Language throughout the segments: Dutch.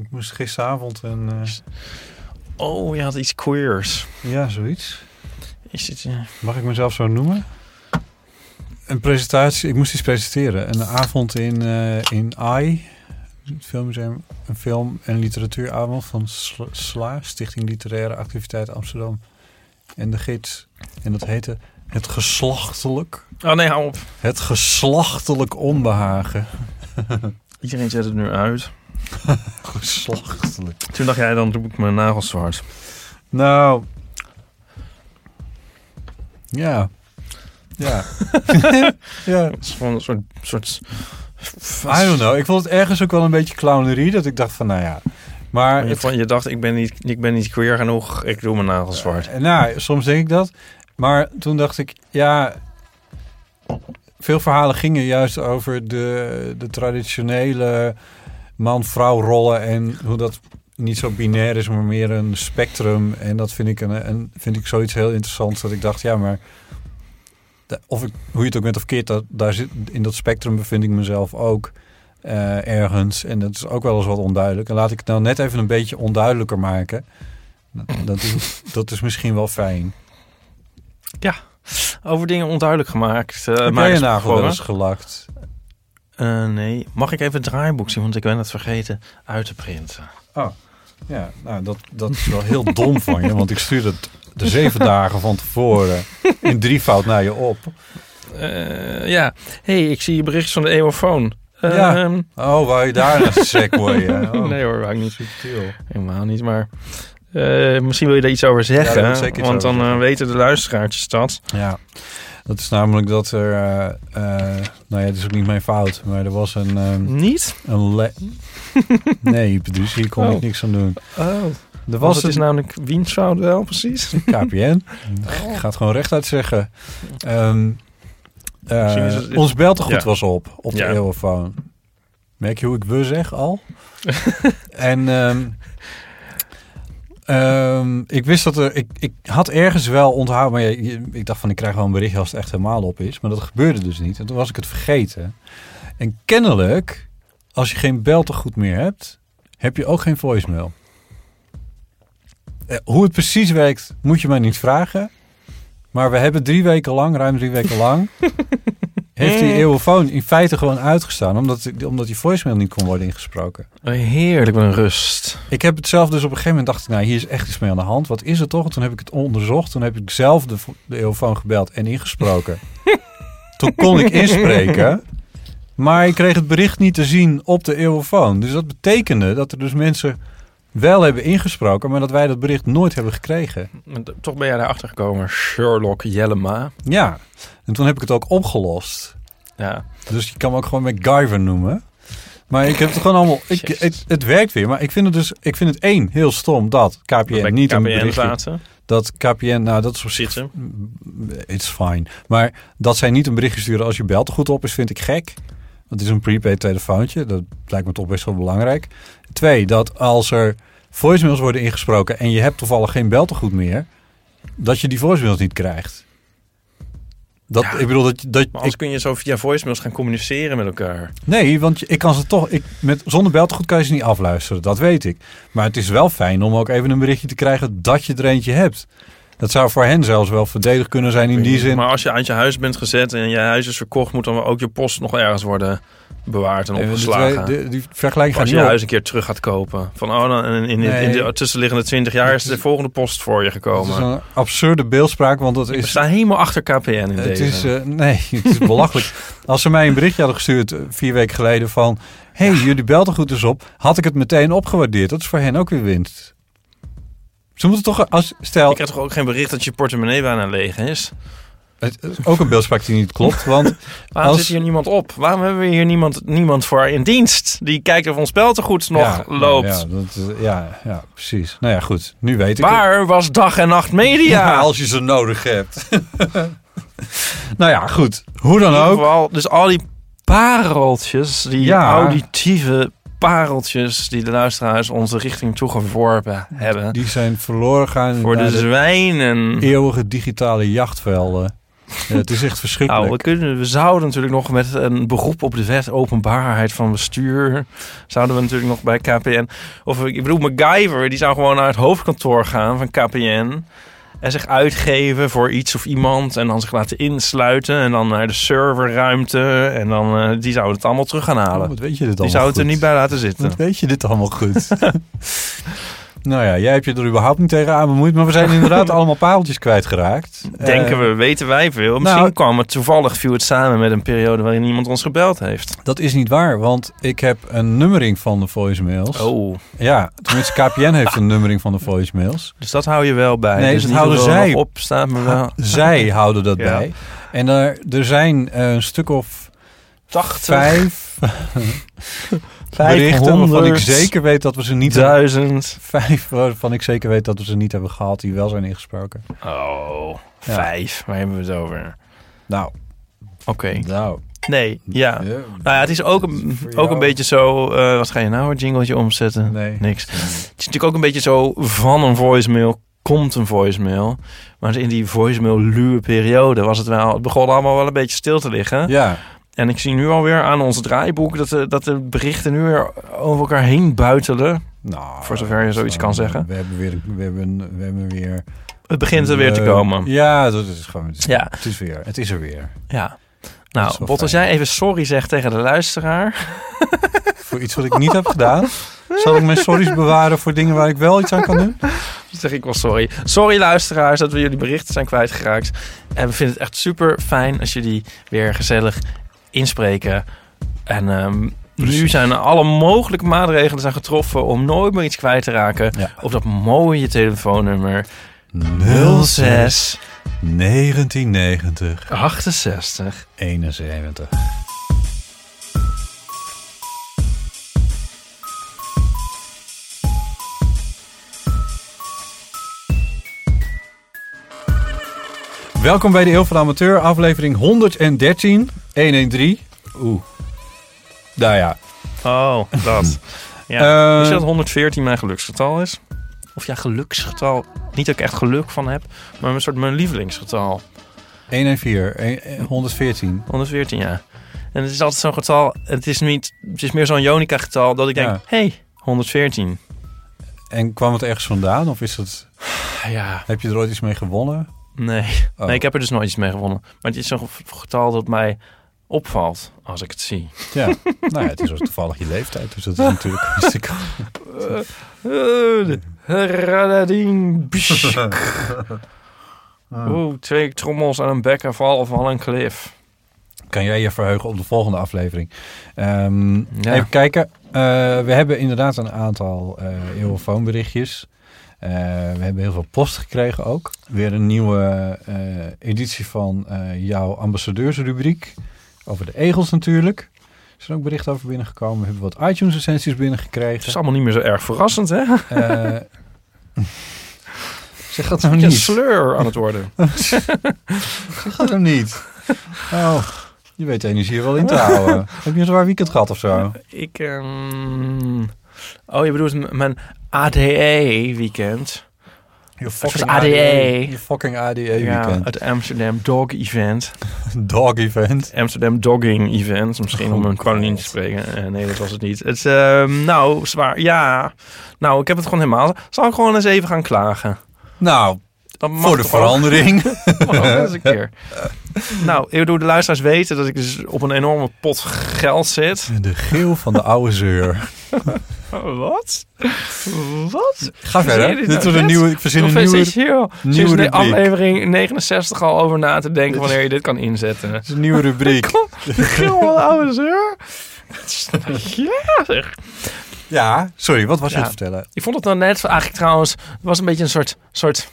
Ik moest gisteravond een... eh, Oh, je had iets queers. ja, zoiets. Is dit... eh, Mag ik mezelf zo noemen? Een presentatie, ik moest iets presenteren. Een avond in, eh in AI, het filmmuseum. Een film- en literatuuravond van SLA, Stichting Literaire Activiteit Amsterdam. En de gids. En dat heette Het Geslachtelijk. Oh nee, hou op. Het Geslachtelijk Onbehagen. Iedereen zet het nu uit. Geslachtelijk. Toen dacht jij, dan doe ik mijn nagels zwart. Nou. Ja. Ja. ja. Het is gewoon een soort... soort I don't know. Ik vond het ergens ook wel een beetje clownerie. Dat ik dacht van, nou ja. Maar Je, het, vond- je dacht, ik ben, niet, ik ben niet queer genoeg. Ik doe mijn nagels zwart. Eh, nou, soms denk ik dat. Maar toen dacht ik, ja... Veel verhalen gingen juist over de, de traditionele man-vrouw rollen. En hoe dat niet zo binair is, maar meer een spectrum. En dat vind ik, een, een, vind ik zoiets heel interessants. Dat ik dacht, ja, maar... de- Of ik, hoe je het ook bent of keert, dat, daar zit, in dat spectrum bevind ik mezelf ook eh, ergens. En dat is ook wel eens wat onduidelijk. En laat ik het nou net even een beetje onduidelijker maken. Dat is, dat is misschien wel fijn. Over dingen onduidelijk gemaakt. Uh, Heb jij je nagel wel eens gelakt? Eh, nee. Mag ik even het draaiboek zien? Want ik ben het vergeten uit te printen. Ja, nou, dat, dat is wel heel dom van je. Want ik stuurde het de zeven dagen van tevoren in drievoud naar je op. Eh, ja. hey, ik zie je berichtjes van de eeuwofoon. Ja. ehm, Oh, wou je daar een segwayen? Oh, nee hoor, wou ik niet. subtiel. Helemaal niet, maar... eh, misschien wil je daar iets over zeggen. want dan weten de luisteraartjes dat. Ja, dat is namelijk dat er... eh, eh, nou ja, het is ook niet mijn fout. Maar er was een... ehm, Niet? een le nee, dus hier kon Oh. ik niks aan doen. Oh. Er Was het is een namelijk wiens fout wel, precies? KPN. Ik ga het gewoon rechtuit zeggen. Ehm, eh, Misschien is het- ons beltegoed Ja. was op, op de Ja. eeuwenfoon. Merk je hoe ik we zeg al? en ehm, ehm, ik wist dat er... Ik, ik had ergens wel onthouden... Maar ik dacht van, ik krijg wel een berichtje als het echt helemaal op is. Maar dat gebeurde dus niet. En toen was ik het vergeten. En kennelijk, als je geen beltegoed meer hebt... heb je ook geen voicemail. Eh, hoe het precies werkt, moet je mij niet vragen. Maar we hebben drie weken lang, ruim drie weken lang... heeft die eeuwenfoon in feite gewoon uitgestaan... omdat, omdat die voicemail niet kon worden ingesproken. Heerlijk, wat een rust. Ik heb het zelf dus op een gegeven moment dacht ik... nou, hier is echt iets mee aan de hand. Wat is het toch? En toen heb ik het onderzocht. Toen heb ik zelf de, de eeuwenfoon gebeld en ingesproken. toen kon ik inspreken... Maar ik kreeg het bericht niet te zien op de eeuwenfoon. Dus dat betekende dat er dus mensen wel hebben ingesproken... maar dat wij dat bericht nooit hebben gekregen. Toch ben jij daarachter gekomen, Sherlock Jellema. Ja, en toen heb ik het ook opgelost. Ja, Dus je kan me ook gewoon MacGyver noemen. Maar ik heb het gewoon allemaal... Ik, het, het werkt weer, maar ik vind het dus... Ik vind het één heel stom dat KPN niet een KPN berichtje... zaten. Dat KPN, nou dat is op zich... Zitten. It's fine. Maar dat zij niet een berichtje sturen als je belt goed op is, vind ik gek. Want het is een prepaid telefoontje. Dat lijkt me toch best wel belangrijk. Twee, dat als er voicemails worden ingesproken... en je hebt toevallig geen beltegoed meer... dat je die voicemails niet krijgt. Dat, Ja. ik bedoel, dat, dat, Maar kun je zo via voicemails gaan communiceren met elkaar. Nee, want ik kan ze toch. Ik, met, zonder beltegoed kan je ze niet afluisteren, dat weet ik. Maar het is wel fijn om ook even een berichtje te krijgen dat je er eentje hebt. Dat zou voor hen zelfs wel verdedigd kunnen zijn in die zin. Maar als je uit je huis bent gezet en je huis is verkocht, moet dan ook je post nog ergens worden bewaard en Eh, de opgeslagen. twee- de- die vergelijking als je je huis een keer terug gaat kopen. Van, oh, dan in, in, in de tussenliggende 20 jaar is de volgende post voor je gekomen. is een absurde beeldspraak, want dat We is... staan helemaal achter KPN in Het deze. is, eh, nee, het is belachelijk. Als ze mij een berichtje hadden gestuurd eh, vier weken geleden van... hey, jullie belden goed eens op. Had ik het meteen opgewaardeerd. Dat is voor hen ook weer winst. Ze moeten toch... Als, stel, Je krijgt toch ook geen bericht dat je portemonnee bijna leeg is? het is ook een beeldspraak die niet klopt. Want Waarom Als- zit hier niemand op? Waarom hebben we hier niemand, niemand voor in dienst? Die kijkt of ons spel te goed nog ja, loopt. Ja, dat, ja, ja, precies. Nou ja, goed. Nu weet ik het. Waar was dag en nacht media? Ja, als je ze nodig hebt. nou ja, goed. Hoe dan ook. geval, dus al die pareltjes, die Ja. auditieve pareltjes die de luisteraars onze richting toegeworpen hebben. Die zijn verloren gaan voor de de zwijnen. eeuwige digitale jachtvelden. Ja, het is echt verschrikkelijk. Nou, we, kunnen, we zouden natuurlijk nog met een beroep op de wet openbaarheid van bestuur... zouden we natuurlijk nog bij KPN... Of ik bedoel, MacGyver, die zou gewoon naar het hoofdkantoor gaan van KPN... en zich uitgeven voor iets of iemand... en dan zich laten insluiten en dan naar de serverruimte... en dan eh, die zouden het allemaal terug gaan Oh, halen. wat weet je dit die allemaal zou het er niet bij laten zitten. Wat weet je dit allemaal goed? nou ja, jij hebt je er überhaupt niet tegen aan bemoeid. Maar we zijn inderdaad allemaal pareltjes kwijtgeraakt. Denken Eh, we, weten wij veel. Misschien nou- kwam het toevallig, viel het samen met een periode waarin niemand ons gebeld heeft. Dat is niet waar, want ik heb een nummering van de voicemails. Oh, Ja, tenminste KPN heeft een nummering van de voicemails. dus dat hou je wel bij. Nee, dus dat houden zij- op staat, maar wel Zij houden dat Ja. bij. En er, er zijn eh, een stuk of 80, vijf berichten waarvan ik 500, zeker weet dat we ze niet duizend. Vijf waarvan ik zeker weet dat we ze niet hebben gehad die wel zijn ingesproken. Oh, Ja. vijf. Waar hebben we het over? Nou, Oké. nou. Nee, ja. Ja. Nou ja, het is ook een, ook een beetje zo... eh, wat ga je nou, een jingletje omzetten? Nee. Niks. Het is natuurlijk ook een beetje zo van een voicemail komt een voicemail. Maar in die voicemail luwe periode was het wel... Het begon allemaal wel een beetje stil te liggen. Ja, En ik zie nu alweer aan ons draaiboek dat de, dat de berichten nu weer over elkaar heen buitelen. nou, Voor zover je zoiets kan zeggen. We hebben weer, we hebben, we hebben weer. Het begint er weer te Eh, komen. Ja, dat is gewoon. Het is, Ja. het is weer. Het is er weer. Ja. Nou, Bot, als jij even sorry zegt tegen de luisteraar. Voor iets wat ik niet heb gedaan, zal ik mijn sorry's bewaren voor dingen waar ik wel iets aan kan doen. Dan zeg ik wel sorry. Sorry luisteraars dat we jullie berichten zijn kwijtgeraakt. En we vinden het echt super fijn als jullie weer gezellig inspreken. En ehm, nu zijn alle mogelijke maatregelen zijn getroffen om nooit meer iets kwijt te raken. Ja. Op dat mooie telefoonnummer 06 1990 68 71. Welkom bij de Eeuw van de Amateur, aflevering 113, 113. Oeh. Nou ja. Oh, dat. Ja. Eh, Wist je dat 114 mijn geluksgetal is? Of ja, geluksgetal. Niet dat ik echt geluk van heb, maar een soort mijn lievelingsgetal. 114, een- een- 114. 114, ja. En het is altijd zo'n getal. Het is, niet, het is meer zo'n Jonica-getal dat ik denk: Ja. hey, 114. En kwam het ergens vandaan? Of is het, Ja, heb je er ooit iets mee gewonnen? Nee. Oh. Nee, ik heb er dus nooit iets mee gewonnen. Maar het is zo'n getal dat mij opvalt als ik het zie. Ja, nou ja, het is ook toevallig je leeftijd, dus dat is natuurlijk hartstikke... Radading. Oeh, twee trommels aan een bek en val van een klif. Kan jij je verheugen op de volgende aflevering? Ehm, Ja. Even kijken. Eh, we hebben inderdaad een aantal uh, eeuwenfoonberichtjes. Uh, we hebben heel veel post gekregen ook. Weer een nieuwe uh, editie van uh, jouw ambassadeursrubriek. Over de egels natuurlijk. Er zijn ook berichten over binnengekomen. We hebben wat iTunes-essenties binnengekregen. Het is allemaal niet meer zo erg verrassend, hè? Zeg dat nou Een niet. sleur aan het worden. zeg dat nou niet. Oh, je weet de energie wel in te houden. Heb je een zwaar weekend gehad of zo? Ik, um... oh, je bedoelt mijn ADE-weekend. Je fucking ADE. Je fucking ADE Ja, weekend. het Amsterdam Dog Event. Dog event. Amsterdam Dogging Event. Misschien om Oh, een koningin te spreken. Eh, nee, dat was het niet. Het, ehm, nou, zwaar. Ja. Nou, ik heb het gewoon helemaal. Zal ik gewoon eens even gaan klagen? Nou, mag Voor de verandering. Mag eens een keer. Nou, ik bedoel, de luisteraars weten dat ik dus op een enorme pot geld zit. De geel van de oude zeur. Wat? Wat? Ga verder. dit Dit nou wordt een nieuwe... Ik verzin een nieuwe... nieuwe de rubriek. aflevering 69 al over na te denken wanneer je dit kan inzetten? Het is een nieuwe rubriek. Geel wat oude zeur. Ja, zeg. Ja, sorry, wat was je Ja. het vertellen? Ik vond het dan net eigenlijk trouwens, het was een beetje een soort, soort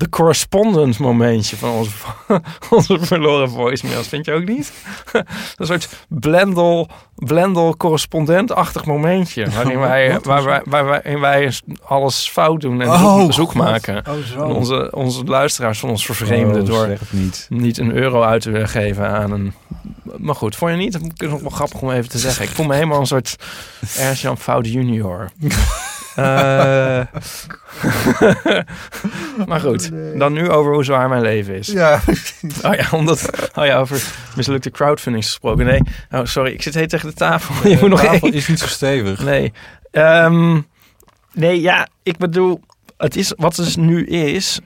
de correspondence momentje van onze, onze verloren voicemails. Vind je ook niet? een soort blendel, blendel correspondentachtig momentje. Waarin wij, waar wij, waar wij, waarin wij alles fout doen en Oh, zoek, maken. Oh, onze, onze luisteraars van ons vervreemden Oh, door niet. niet een euro uit te geven aan een... Maar goed, vond je niet? Dat is nog wel grappig om even te zeggen. Ik voel me helemaal een soort Ernst-Jan Fout junior. Eh, maar goed, dan nu over hoe zwaar mijn leven is. Ja, Oh ja, omdat, oh ja, over mislukte crowdfunding gesproken. Nee, oh, sorry, ik zit heel tegen de tafel. Je moet nog tafel één. is niet zo stevig. Nee. Ehm, nee, ja, ik bedoel, het is wat het dus nu is.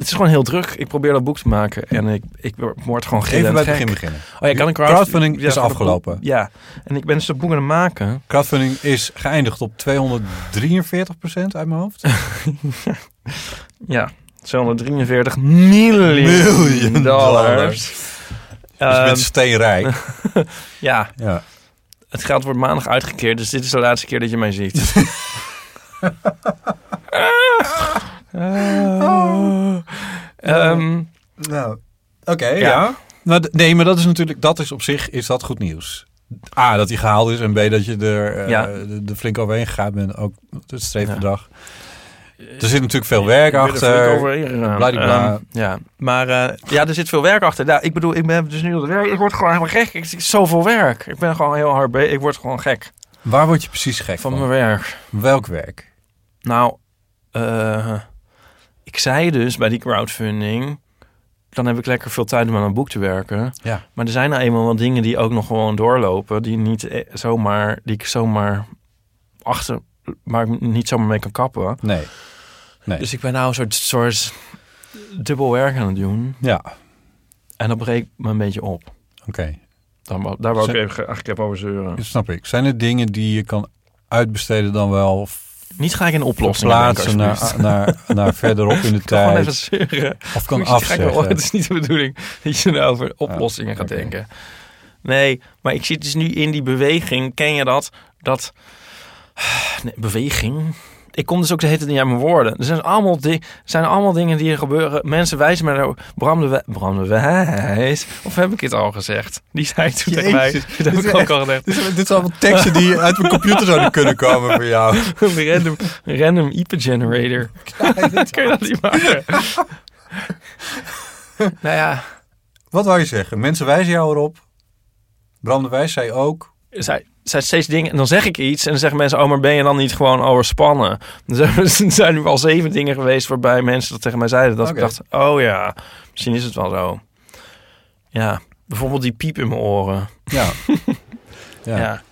Het is gewoon heel druk. Ik probeer dat boek te maken en ik, ik word gewoon Even bij het begin beginnen. Oh ja, kan een Crowdfunding is afgelopen. boek- Ja, en ik ben dus dat boek aan het maken. Crowdfunding is geëindigd op 243% uit mijn hoofd. Ja, 243 miljoen, Miljoen dollars. dollars. Dus je Ehm, bent steenrijk. ja, Ja. het geld wordt maandag uitgekeerd, dus dit is de laatste keer dat je mij ziet. Ah. Ehm, Nou, oké, ja. Ja. Nou, nee, maar dat is natuurlijk, dat is op zich is dat goed nieuws. A, dat hij gehaald is en B, dat je er eh, de, de flink overheen gegaan bent. Ook het streefbedrag. Er zit natuurlijk veel werk er achter. Bladibla. Ehm, ja, maar eh, ja, er zit veel werk achter. Nou, ik bedoel, ik ben dus nu op het werk. Ik word gewoon helemaal gek. Ik zie zoveel werk. Ik ben gewoon heel hard bezig. Ik word gewoon gek Waar word je precies gek van van? mijn werk. Welk werk? Nou, eh, ik zei dus bij die crowdfunding... dan heb ik lekker veel tijd om aan een boek te werken. Ja. Maar er zijn nou eenmaal wat dingen die ook nog gewoon doorlopen... die, niet eh, zomaar, die ik zomaar achter... maar ik niet zomaar mee kan kappen. Nee. Nee. Dus ik ben nou een soort, soort dubbel werk aan het doen. ja, En dat breekt me een beetje op. oké. Wou- daar wou ik even, eigenlijk even over zeuren. Dat snap ik. Zijn er dingen die je kan uitbesteden dan wel Niet ga ik in oplossingen plaatsen naar, naar, naar verderop in de Ik kan gewoon even tijd? zeuren. Of kan afzeggen? Het is niet de bedoeling dat je nou over oplossingen gaat denken. Nee, maar ik zit dus nu in die beweging. Ken je dat? Dat... Nee, beweging? Ik kom dus ook de hele tijd niet aan mijn woorden. Er zijn allemaal, zijn allemaal dingen die er gebeuren. Mensen wijzen me daar... Bram de, Bram de Wijs. Of heb ik het al gezegd? Die zei toen tegen mij. Dat heb dit ik ook al gezegd. Dit, zijn- dit zijn allemaal teksten die uit mijn computer zouden kunnen komen voor jou. Een random, random IP generator. Kun je dat niet maken? nou ja, Wat wou je zeggen? Mensen wijzen jou erop. Bram de Wijs zei ook. Zij, zij steeds dingen en dan zeg ik iets en dan zeggen mensen: Oh, maar ben je dan niet gewoon overspannen? Er zijn- Er nu al zeven dingen geweest waarbij mensen dat tegen mij zeiden. Dat ik dacht: Oh ja, misschien is het wel zo. Ja, bijvoorbeeld die piep in mijn oren. Ja. Ja. Ja.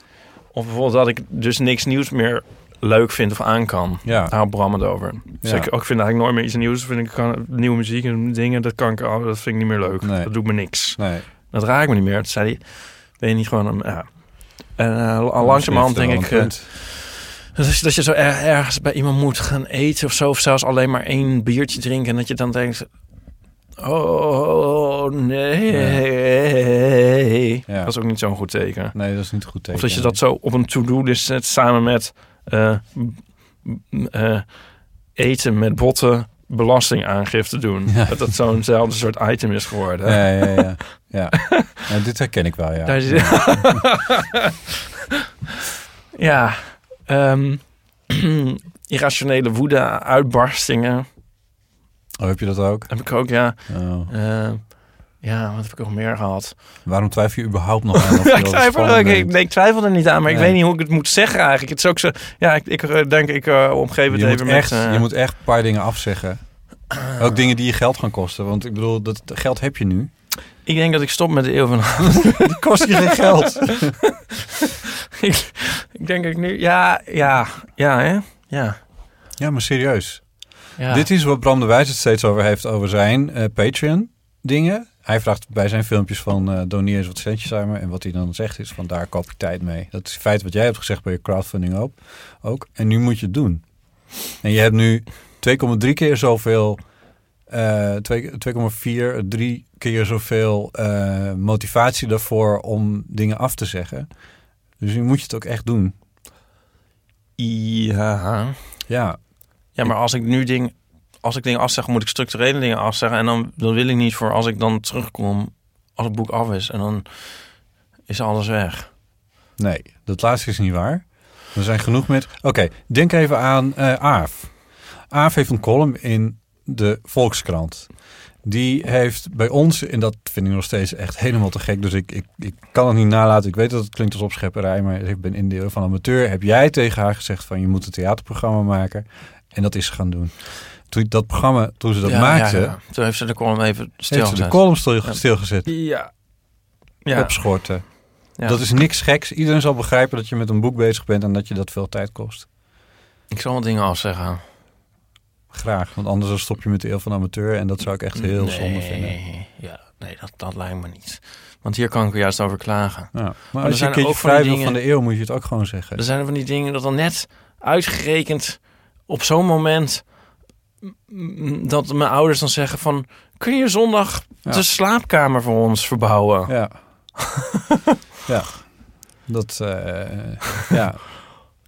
Of bijvoorbeeld dat ik dus niks nieuws meer leuk vind of aan kan. Ja. Daar had Bram het over. Dus Ja. ik ook vind eigenlijk nooit meer iets nieuws. Vind ik kan, nieuwe muziek en dingen, dat kan ik, oh, dat vind ik niet meer leuk. Nee. Dat doet me niks. Nee. Dat raakt me niet meer. Toen zei hij, ben je niet gewoon een... Ja. En uh, al langzamerhand denk ik... eh, dat, je, zo er- ergens bij iemand moet gaan eten of zo. Of zelfs alleen maar één biertje drinken. En dat je dan denkt... Oh, nee. Ja. Dat is ook niet zo'n goed teken. nee, dat is niet goed teken. Of dat je dat zo op een to-do-list zet samen met eh, eh, eten met botten belastingaangifte doen. Ja. Dat dat zo'nzelfde soort item is geworden. Ja, ja, ja. ja. ja dit herken ik wel, ja. Daar zit... ja. ehm, irrationele woede, uitbarstingen. Oh, heb je dat ook? Heb ik ook, ja. Oh. Eh, ja, wat heb ik nog meer gehad? Waarom twijfel je überhaupt nog aan? Of ik, twijfel, ik, twijfel er niet aan, maar ik weet niet hoe ik het moet zeggen eigenlijk. Het is ook zo, ja, ik, ik eh, denk, ik uh, omgeef het je, even moet echt, met... eh, je moet echt een paar dingen afzeggen. Ook dingen die je geld gaan kosten. Want ik bedoel, dat geld heb je nu. Ik denk dat ik stop met de eeuw van Die kost je geen geld. ik, ik denk dat ik nu... Ja, ja, ja, hè? Ja. Ja, maar serieus. Ja. Dit is wat Bram de Wijs het steeds over heeft over zijn Patreon dingen. Hij vraagt bij zijn filmpjes van eh doneer eens wat centjes aan me. En wat hij dan zegt is van daar koop je tijd mee. Dat is in feite wat jij hebt gezegd bij je crowdfunding ook. ook. En nu moet je het doen. En je hebt nu 2,3 keer zoveel... 2 2,4, 3 keer zoveel eh, motivatie daarvoor om dingen af te zeggen. Dus nu moet je het ook echt doen. Ja. Ja, Ja, maar als ik nu ding, als ik dingen afzeg, moet ik structurele dingen afzeggen. En dan, dan wil ik niet voor als ik dan terugkom, als het boek af is. En dan is alles weg. Nee, dat laatste is niet waar. Er zijn genoeg met. Oké, denk even aan eh Aaf. Aaf heeft een column in de Volkskrant. Die heeft bij ons, en dat vind ik nog steeds echt helemaal te gek. Dus ik, ik, ik kan het niet nalaten. Ik weet dat het klinkt als opschepperij, maar ik ben in de van amateur. Heb jij tegen haar gezegd van je moet een theaterprogramma maken? En dat is gaan doen. Toen dat programma, toen ze dat Ja, maakte, ja, ja. Toen heeft ze de column even heeft ze de stilgezet. column stil, Ja. stilgezet. Ja. Ja. Opschorten. ja. Dat is niks geks. Iedereen zal begrijpen dat je met een boek bezig bent en dat je dat veel tijd kost. Ik zal wat dingen afzeggen. Graag, want anders dan stop je met de eeuw van amateur en dat zou ik echt heel zonde vinden. Ja, nee, dat, dat lijkt me niet. Want hier kan ik er juist over klagen. Ja. Maar, er als je zijn een keertje vrij dingen- van de eeuw, moet je het ook gewoon zeggen. Er zijn er van die dingen dat dan net uitgerekend op zo'n moment dat mijn ouders dan zeggen van kun je zondag Ja. de slaapkamer voor ons verbouwen? Ja. ja. Dat, eh, ja.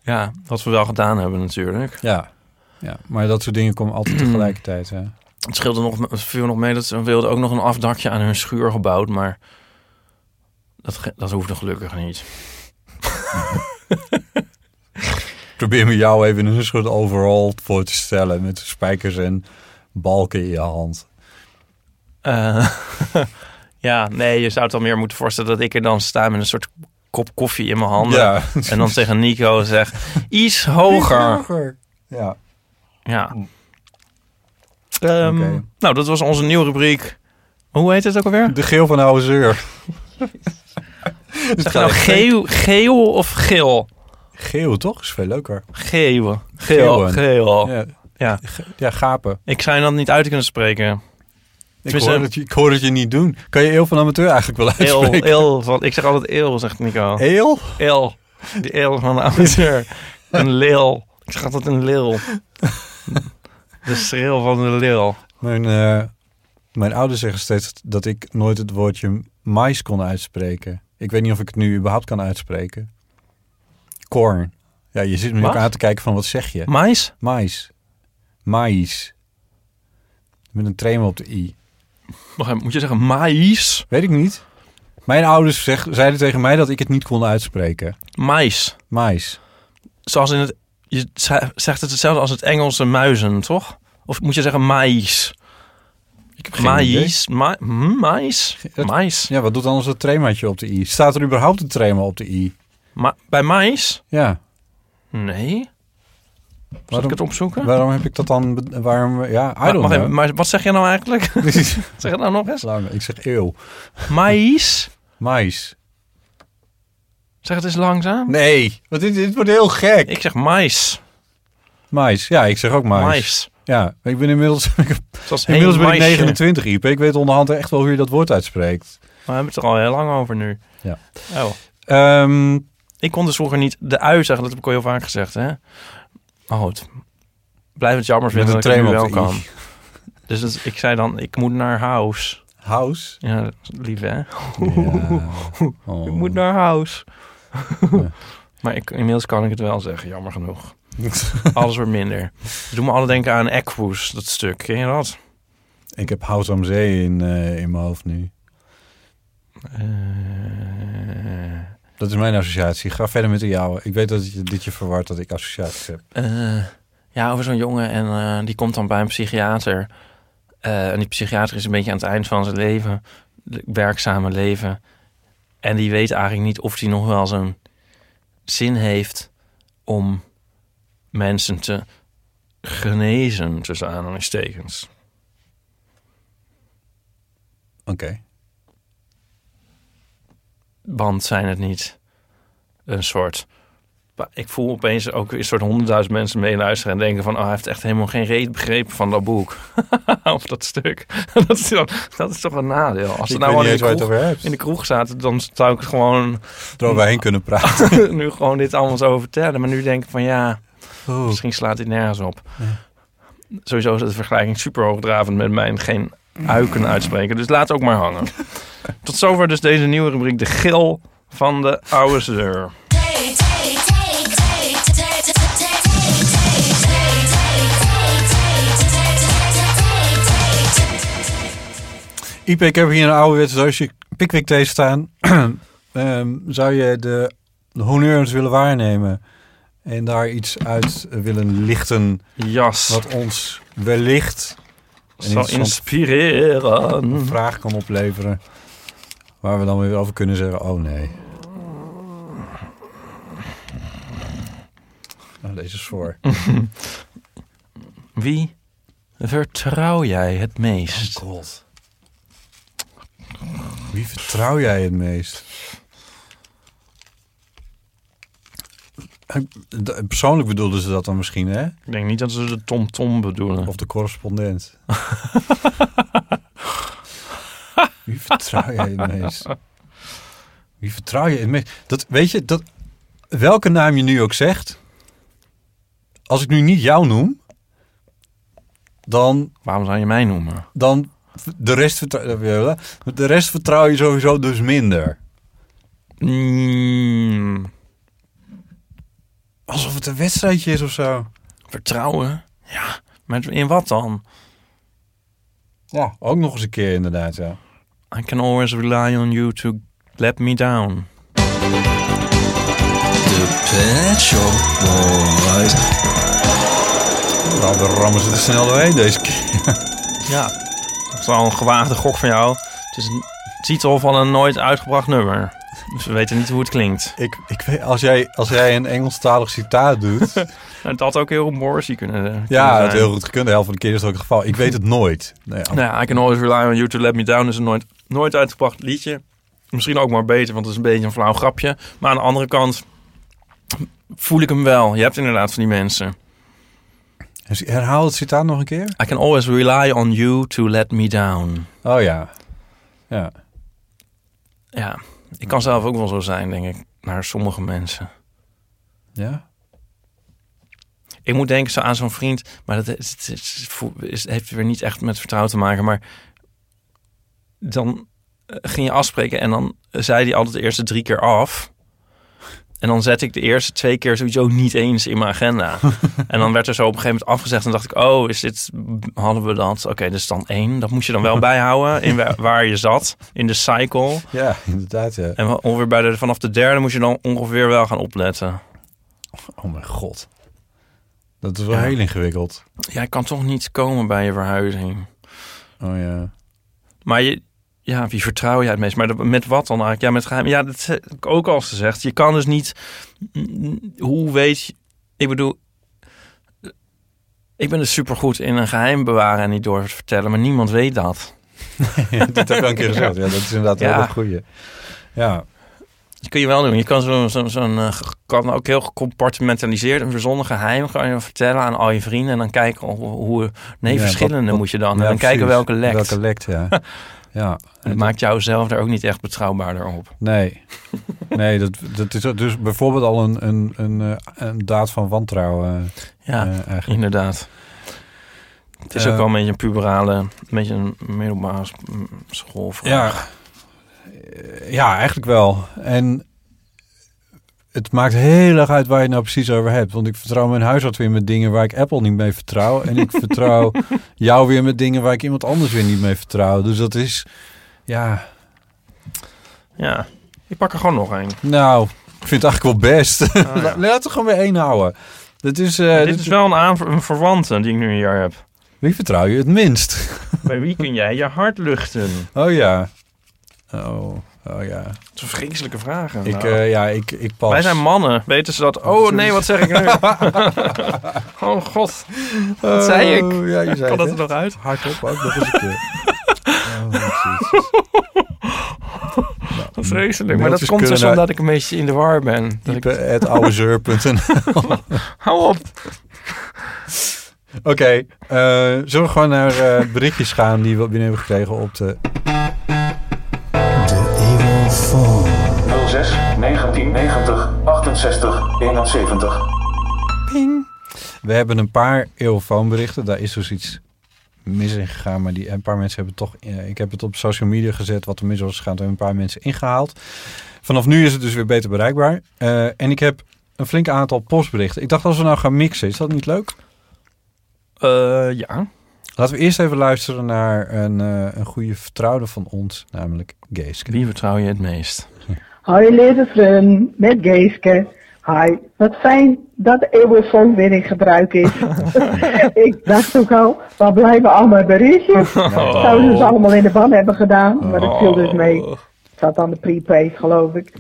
Ja, wat we wel gedaan hebben natuurlijk. ja. Ja, maar dat soort dingen komen altijd tegelijkertijd. Hè. Het scheelde nog, het viel nog mee dat ze wilden ook nog een afdakje aan hun schuur gebouwd, maar dat, dat hoefde gelukkig niet. Probeer me jou even in een soort overall voor te stellen met spijkers en balken in je hand. Eh, ja, nee, je zou het dan meer moeten voorstellen dat ik er dan sta met een soort kop koffie in mijn handen. Ja. En dan tegen Nico zeg, iets hoger. Ja. Ja. Ehm. Nou, dat was onze nieuwe rubriek. Hoe heet het ook alweer? De geel van de oude zeur. Zeg nou geel, geel of geel? Geel, toch? Is veel leuker. Geel. Geel. Geeuwen. Geel. Ja, Ja. ja gapen. Ik zou dat niet uit kunnen spreken. Ik hoor, dat je, ik hoor dat je niet doen. Kan je eeuw van amateur eigenlijk wel Eel, uitspreken? eel. Van, ik zeg altijd eel, zegt Nico. Eel? Eel. De eel van amateur. Een leel. Ik zeg altijd een leel. De schreeuw van de leel. Mijn, eh, mijn ouders zeggen steeds dat ik nooit het woordje mais kon uitspreken. Ik weet niet of ik het nu überhaupt kan uitspreken. Corn. Ja, je zit me ook aan te kijken van wat zeg je? Mais? Mais. Mais. Met een tremor op de i. Wacht moet je zeggen maïs? Weet ik niet. Mijn ouders zeg, zeiden tegen mij dat ik het niet kon uitspreken. Mais. Mais. Zoals in het... Je ze- zegt het hetzelfde als het Engelse muizen, toch? Of moet je zeggen maïs? Ik heb. Maïs? Ma hm, mais? Mais? Ja, wat doet anders dat tremaatje op de i? Staat er überhaupt een trema op de i? Ma bij mais? Ja. Nee. Zal Waarom- ik het opzoeken? Waarom heb ik dat dan... Waarom... Ja, I Maar, don't even, maar wat zeg je nou eigenlijk? zeg het nou nog eens. Lang. Ik zeg eeuw. Maïs? Mais. Zeg het eens langzaam. Nee, want dit, dit wordt heel gek. Ik zeg mais. Mais. Ja, ik zeg ook mais. Mais. Ja, ik ben inmiddels, Zoals inmiddels ben ik meisje. 29, Iep. Ik weet onderhand echt wel hoe je dat woord uitspreekt. We hebben het er al heel lang over nu. Ja. Oh. Ehm, Ik kon dus vroeger niet de ui zeggen. Dat heb ik al heel vaak gezegd, hè. Maar goed. Blijf het jammer vinden dat ik nu wel kan. Dus dat, ik zei dan, ik moet naar house. house. Ja, lief, hè. Ja. Oh. Ik moet naar house. Ja. maar ik, inmiddels kan ik het wel zeggen, jammer genoeg. Alles wordt minder. Het doet me alle denken aan Equus, dat stuk. Ken je dat? Ik heb House am Zee in, eh, in mijn hoofd nu. Eh, Dat is mijn associatie. Ga verder met de jouwe. Ik weet dat je, dit je verward dat ik associaties heb. Eh, ja, over zo'n jongen en eh, die komt dan bij een psychiater. Eh, en die psychiater is een beetje aan het eind van zijn leven, werkzame leven. En die weet eigenlijk niet of hij nog wel zo'n zin heeft om mensen te genezen, tussen aanhalingstekens. Oké. Want zijn het niet een soort ik voel opeens ook een soort honderdduizend mensen meeluisteren en denken van, oh, hij heeft echt helemaal geen reet begrepen van dat boek. of dat stuk. dat, is dan, dat is toch een nadeel. Als ze nou in de, kroeg, in de kroeg zaten, dan zou ik gewoon Eroverheen kunnen praten. nu gewoon dit allemaal zo vertellen. Maar nu denk ik van, ja, misschien slaat dit nergens op. Sowieso is de vergelijking super hoogdravend met mijn geen uiken uitspreken. Dus laat ook maar hangen. Tot zover dus deze nieuwe rubriek, de gil van de oude zeur. Ipe, ik heb hier een ouderwetse doosje Pickwick thee staan. Ehm, zou je de, de honneurs willen waarnemen en daar iets uit willen lichten Jas. wat ons wellicht zal inspireren. vraag kan opleveren waar we dan weer over kunnen zeggen, oh nee. Nou, deze is voor. Wie vertrouw jij het meest? God. Wie vertrouw jij het meest? Persoonlijk bedoelden ze dat dan misschien, hè? Ik denk niet dat ze de tom-tom bedoelen. Of de correspondent. Wie vertrouw jij het meest? Wie vertrouw je het meest? Dat, weet je, dat, welke naam je nu ook zegt... Als ik nu niet jou noem... Dan, Waarom zou je mij noemen? dan de rest, vertrouw, de rest vertrouw je sowieso dus minder. Mm, Alsof het een wedstrijdje is of zo. vertrouwen? Ja, maar in wat dan? Ja, ook nog eens een keer inderdaad, ja. I can always rely on you to let me down. De Pet Shop Boys. Nou, we rammen ze er snel doorheen deze keer. Ja, dat is wel een gewaagde gok van jou. Het is een titel van een nooit uitgebracht nummer. Dus we weten niet hoe het klinkt. Ik, ik weet, als jij, als jij een Engelstalig citaat doet... Het had ook heel Morrissey kunnen, kunnen ja, zijn. het heel goed gekund. De helft van de keer is het ook het geval. Ik weet het nooit. Nee, Nou ja, I can always rely on you to let me down is een nooit, nooit uitgebracht liedje. Misschien ook maar beter, want het is een beetje een flauw grapje. Maar aan de andere kant voel ik hem wel. Je hebt inderdaad van die mensen. Herhaal het citaat nog een keer. I can always rely on you to let me down. Oh ja. Ja. Ja, ik kan zelf ook wel zo zijn, denk ik, naar sommige mensen. Ja? Ik moet denken zo aan zo'n vriend, maar dat is, het is, is- heeft weer niet echt met vertrouwen te maken. Maar dan eh, ging je afspreken en dan zei hij altijd de eerste drie keer af. En dan zet ik de eerste twee keer sowieso niet eens in mijn agenda. en dan werd er zo op een gegeven moment afgezegd. En dacht ik, oh, is dit, hadden we dat? Oké, dus dan één. Dat moest je dan wel bijhouden in wa- waar je zat, in de cycle. Ja, inderdaad, ja. En ongeveer bij de, vanaf de derde moest je dan ongeveer wel gaan opletten. Oh mijn god. Dat is wel Ja. heel ingewikkeld. Jij kan toch niet komen bij je verhuizing. Oh ja. Maar je, ja, wie vertrouw jij het meest? Maar met wat dan eigenlijk? Ja, met geheim. Ja, dat heb ik ook al gezegd. Je kan dus niet. Hoe weet je. Ik bedoel. Ik ben dus supergoed in een geheim bewaren en niet door te vertellen, maar niemand weet dat. dat heb ik al een keer gezegd. Ja, dat is inderdaad wel Ja. een goeie. Ja. Dat kun je wel doen. Je kan zo'n zo, zo'n eh, kan ook heel gecompartimentaliseerd en verzonnen geheim je vertellen aan al je vrienden en dan kijken hoe, nee, Ja, verschillende moet je dan. En dan kijken welke lekt. Welke lekt, ja. ja. En het maakt jou zelf daar ook niet echt betrouwbaarder op. Nee. Nee, dat, dat is dus bijvoorbeeld al een, een, een, eh, een daad van wantrouwen. Ja, eh, inderdaad. Het is Eh, ook wel een beetje een puberale, een beetje een middelbare s- m, schoolvraag. Ja. Eh, ja, eigenlijk wel. En het maakt heel erg uit waar je het nou precies over hebt. Want ik vertrouw mijn huisarts weer met dingen waar ik Apple niet mee vertrouw. En ik vertrouw jou weer met dingen waar ik iemand anders weer niet mee vertrouw. Dus dat is, ja, Ja, ik pak er gewoon nog een. nou, ik vind het eigenlijk wel best. Ah, ja. La- Laten we gewoon weer één houden. Dit is, eh, dit dit is wel een, aanver- een verwante die ik nu hier heb. Wie vertrouw je het minst? Bij wie kun jij je hart luchten? Oh ja. Oh, oh ja. Dat is een vreselijke vragen. Ik, Nou, eh, ja, ik, ik pas. Wij zijn mannen. Weten ze dat? Oh nee, wat zeg ik nu? oh god. Wat zei ik? Oh, Ja, je zei Kan dat het, er nog uit? Hardop ook nog eens een keer. Oh. Nou, vreselijk. Maar dat komt dus naar omdat ik een beetje in de war ben. Dat ik, Ipe@ouwezeur.nl. hou op. Oké, eh, zullen we gewoon naar eh, berichtjes gaan die we binnen hebben gekregen op de... 06 1990 68 71. We hebben een paar eeuwfoonberichten. Daar is dus iets mis in gegaan. Maar die, een paar mensen hebben toch... eh, ik heb het op social media gezet wat er mis was gegaan. Toen hebben een paar mensen ingehaald. Vanaf nu is het dus weer beter bereikbaar. Eh, en ik heb een flink aantal postberichten. Ik dacht als we nou gaan mixen, is dat niet leuk? Eh, ja. Laten we eerst even luisteren naar een, eh, een goede vertrouwde van ons, namelijk Geeske. Wie vertrouw je het meest? Hoi lieve vriend, met Geeske. Hi, wat fijn dat de eeuwenfoon weer in gebruik is. ik dacht ook al, waar blijven al mijn berichtjes? Zouden ze ze allemaal in de ban hebben gedaan, maar dat viel dus mee. Het zat aan de prepaid, geloof ik.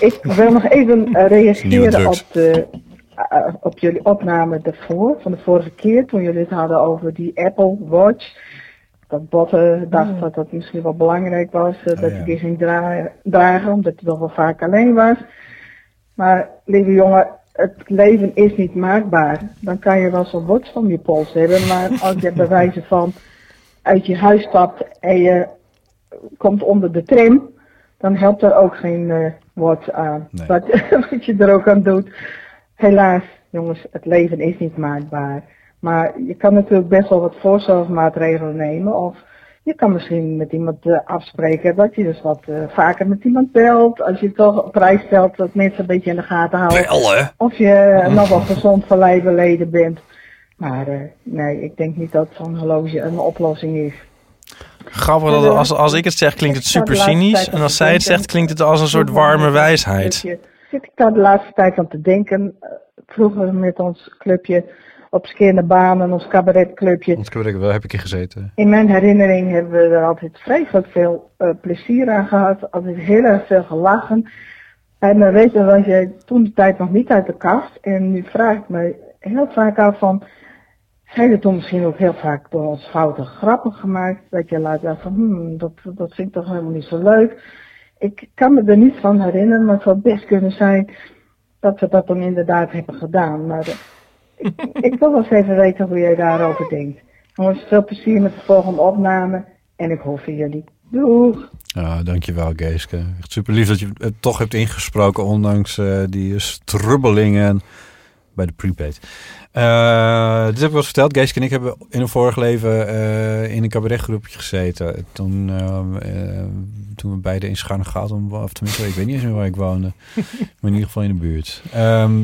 Ik wil nog even eh, reageren op, de, eh, op jullie opname daarvoor, van de vorige keer, toen jullie het hadden over die Apple Watch. Dat Botte dacht dat dat misschien wel belangrijk was, eh, dat Oh, ja. hij die ging dra- dragen, omdat hij toch wel vaak alleen was. Maar lieve jongen, het leven is niet maakbaar. Dan kan je wel zo'n watch van je pols hebben, maar als je bij wijze van uit je huis stapt en je komt onder de tram, dan helpt er ook geen eh watch aan. Nee. Wat, wat je er ook aan doet. Helaas, jongens, het leven is niet maakbaar. Maar je kan natuurlijk best wel wat voorzorgsmaatregelen nemen. Of je kan misschien met iemand eh, afspreken dat je dus wat eh, vaker met iemand belt. Als je toch op prijs stelt dat mensen een beetje in de gaten houden. Bellen? Of je eh, nog wel gezond van bent. Maar eh, nee, ik denk niet dat zo'n horloge een oplossing is. Grappig dat als, als ik het zeg klinkt het super cynisch. En als zij het zegt klinkt het als een soort warme wijsheid. Zit ik daar de laatste tijd aan te denken. eh, Vroeger met ons clubje op Skinnerbanen, ons cabaretclubje. Ons cabaret, waar heb ik in gezeten? In mijn herinnering hebben we er altijd vreselijk veel eh, plezier aan gehad. Altijd heel erg veel gelachen. En dan weet je, was je toen de tijd nog niet uit de kast. En nu vraag ik me heel vaak af van... Zijn er toen misschien ook heel vaak door ons foute grappen gemaakt? Dat je laat zeggen van, hmm, dat, dat vind ik toch helemaal niet zo leuk. Ik kan me er niet van herinneren, maar het zou best kunnen zijn dat we dat dan inderdaad hebben gedaan. Maar eh, ik, ik wil wel eens even weten hoe jij daarover denkt. Jongens, veel plezier met de volgende opname en ik hoor van jullie. Doeg! Ja, dankjewel Geeske. Echt super lief dat je het toch hebt ingesproken, ondanks eh, die strubbelingen bij de prepaid. Eh dit heb ik wel eens verteld. Geeske en ik hebben in een vorig leven eh, in een cabaretgroepje gezeten. Toen, eh, toen we beide in Scharnegaten, of tenminste, ik weet niet eens meer waar ik woonde. maar in ieder geval in de buurt. Ehm,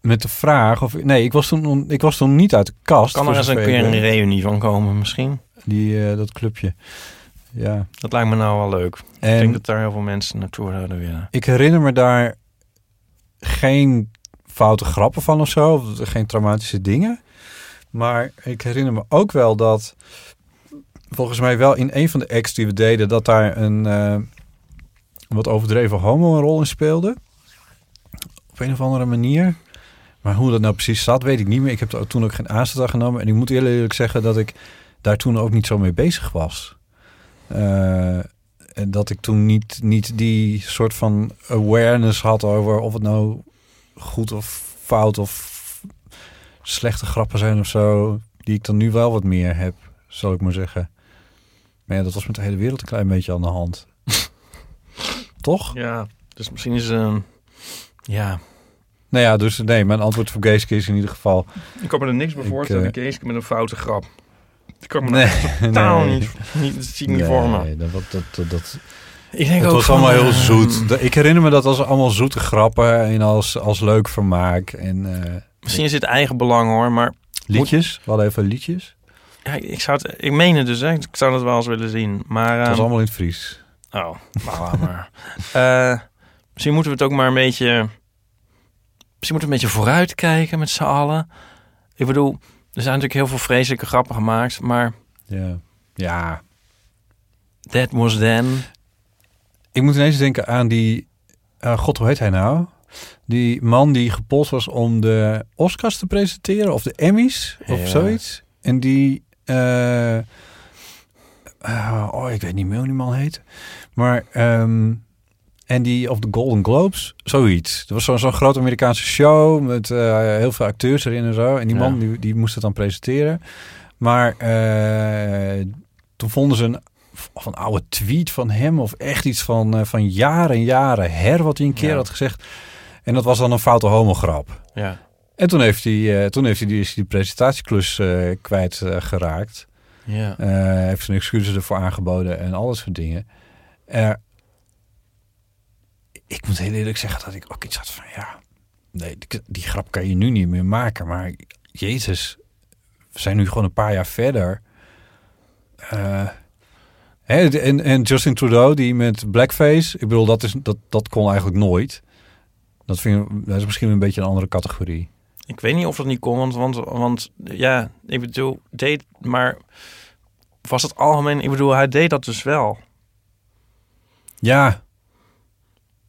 met de vraag of... Nee, ik was toen, ik was toen niet uit de kast. Kan er eens een keer ik een reunie van komen misschien? Die, dat clubje. Ja. Dat lijkt me nou wel leuk. ik En denk dat daar heel veel mensen naartoe zouden willen. ik herinner me daar geen foute grappen van of zo. Geen traumatische dingen. Maar ik herinner me ook wel dat... Volgens mij wel in een van de acts die we deden... dat daar een eh, wat overdreven homo een rol in speelde. Op een of andere manier. Maar hoe dat nou precies zat, weet ik niet meer. Ik heb toen ook geen aanstoot aan genomen. En ik moet eerlijk eerlijk zeggen dat ik daar toen ook niet zo mee bezig was. Eh, en dat ik toen niet, niet die soort van awareness had over of het nou goed of fout of slechte grappen zijn of zo. Die ik dan nu wel wat meer heb, zal ik maar zeggen. Maar ja, dat was met de hele wereld een klein beetje aan de hand. Toch? Ja, dus misschien is... ehm ja, Nou ja, dus nee, mijn antwoord voor Geeske is in ieder geval... ik kan me er niks bij voorstellen. Ik Geeske met een foute grap. Ik kan me Nee, totaal nee. niet, niet, dat zie ik niet voor me. Nee, dat, dat, dat, dat, Ik denk het ook was van, allemaal heel eh, zoet. Ik herinner me dat als allemaal zoete grappen en als, als leuk vermaak. En eh, Misschien is dit eigen belang hoor, maar liedjes, we hadden even liedjes. ja, ik zou het, ik meen het dus, hè. ik zou het wel eens willen zien. Maar, Het was ehm, allemaal in het Fries. oh, laat maar. Eh, misschien moeten we het ook maar een beetje, misschien moeten we een beetje vooruit kijken met z'n allen. Ik bedoel, er zijn natuurlijk heel veel vreselijke grappen gemaakt, maar Ja. ja, that was then. Ik moet ineens denken aan die... ah, God, hoe heet hij nou? Die man die gepolst was om de Oscars te presenteren. Of de Emmys, of Ja. zoiets. En die... eh, eh, oh, ik weet niet meer hoe die man heet. Maar, ehm, en die of de Golden Globes, zoiets. Dat was zo'n zo'n grote Amerikaanse show met eh, heel veel acteurs erin en zo. En die Ja. man die, die moest het dan presenteren. Maar eh, toen vonden ze een, of een oude tweet van hem of echt iets van, eh, van jaren en jaren her wat hij een keer Ja. had gezegd. En dat was dan een foute homograp. Ja. En toen heeft hij, eh, toen heeft hij die, is die presentatieklus kwijt eh, geraakt. Ja. Eh, Hij heeft zijn excuses ervoor aangeboden en alles soort dingen. Ik moet heel eerlijk zeggen dat ik ook iets had van ja, nee, die, die grap kan je nu niet meer maken. Maar Jezus, we zijn nu gewoon een paar jaar verder. Eh, hè, en, en Justin Trudeau, die met blackface, ik bedoel, dat, is, dat, dat kon eigenlijk nooit. Dat, vind ik, dat is misschien een beetje een andere categorie. Ik weet niet of dat niet kon, want, want, want ja, ik bedoel, deed, maar was het algemeen, ik bedoel, hij deed dat dus wel. Ja,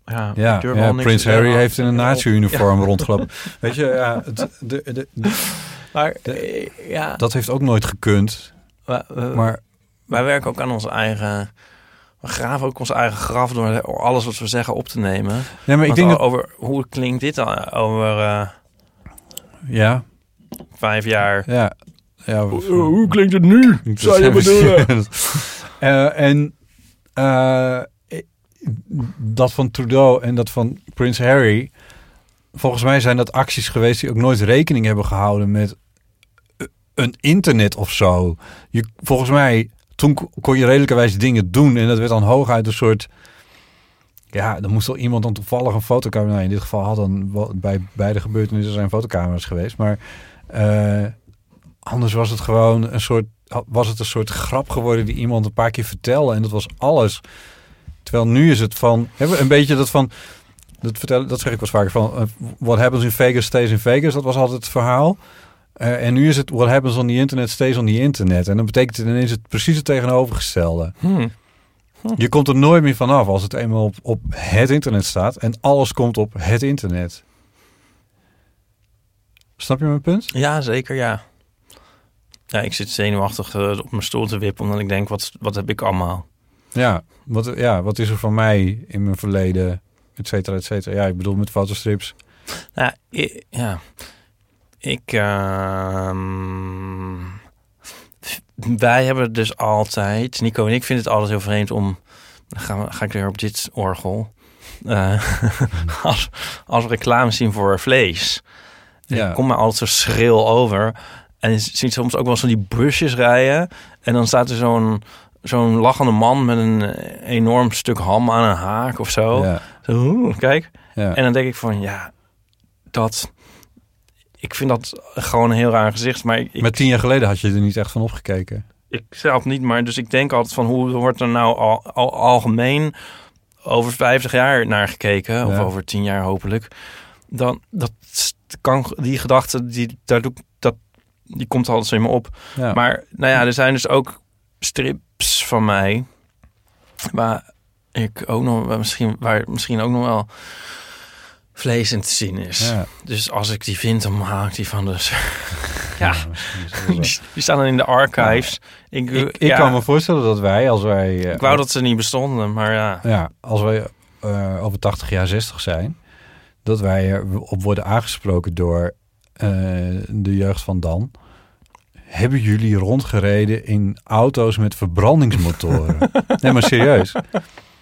Ja, Ja, Prins Harry heeft in een nazi-uniform rondgelopen. Weet je, ja, het, de, de, de- Maar eh, ja, dat heeft ook nooit gekund. we- Maar wij werken ook aan onze eigen, we graven ook ons eigen graf door alles wat we zeggen op te nemen. nee, maar ik denk dat... over hoe klinkt dit dan over eh, Ja, vijf jaar? ja. ja hoe klinkt het nu? Zou je bedoelen? Eh, en eh, dat van Trudeau en dat van Prins Harry... Volgens mij zijn dat acties geweest die ook nooit rekening hebben gehouden met eh, een internet of zo. Je, volgens mij, toen ko- kon je redelijkerwijs dingen doen en dat werd dan hooguit een soort... Ja, dan moest wel iemand dan toevallig een fotocamera... Nou, in dit geval had dan bij beide gebeurtenissen zijn fotocamera's geweest. Maar eh, anders was het gewoon een soort... Was het een soort grap geworden die iemand een paar keer vertelde. En dat was alles. Terwijl nu is het van... Hebben een beetje dat van... Dat, vertellen, dat zeg ik wel vaker van... eh, what happens in Vegas stays in Vegas. Dat was altijd het verhaal. Eh, en nu is het what happens on the internet stays on the internet. En dan betekent het ineens het precies het tegenovergestelde. Hm. Je komt er nooit meer vanaf als het eenmaal op, op het internet staat. En alles komt op het internet. Snap je mijn punt? Ja, zeker, ja. Ja, ik zit zenuwachtig eh, op mijn stoel te wippen, omdat ik denk, wat, wat heb ik allemaal? Ja wat, ja, wat is er van mij in mijn verleden? Et cetera, et cetera. Ja, ik bedoel met fotostrips. Nou, ja. Ik, ehm, wij hebben dus altijd, Nico en ik vinden het altijd heel vreemd om, dan gaan we, ga ik weer op dit orgel, eh, als, als reclame zien voor vlees. Ja. Ik kom maar altijd zo schril over. En je ziet soms ook wel zo die busjes rijden. En dan staat er zo'n zo'n lachende man met een enorm stuk ham aan een haak of zo. Ja, Zo, kijk. ja. En dan denk ik van, ja, dat... Ik vind dat gewoon een heel raar gezicht. Maar ik, Maar tien jaar geleden had je er niet echt van opgekeken. ik zelf niet. Maar dus ik denk altijd van, hoe wordt er nou al, al- algemeen over 50 jaar naar gekeken? Of over 10 jaar hopelijk. Dan, dat kan, die gedachte, die, daar doe, ik- dat, die komt altijd in me op. Ja. Maar nou ja, er zijn dus ook strips van mij waar ik ook nog waar misschien waar misschien ook nog wel vlees in te zien is. ja. Dus als ik die vind, dan haal ik die van de. ja, die, die staan dan in de archives. Ik, ik, kan me voorstellen dat wij, als wij... eh, ik wou dat ze niet bestonden, maar ja. Ja, als wij eh, over 80 jaar 60 zijn, dat wij erop worden aangesproken door eh, de jeugd van dan. Hebben jullie rondgereden in auto's met verbrandingsmotoren? nee, maar serieus.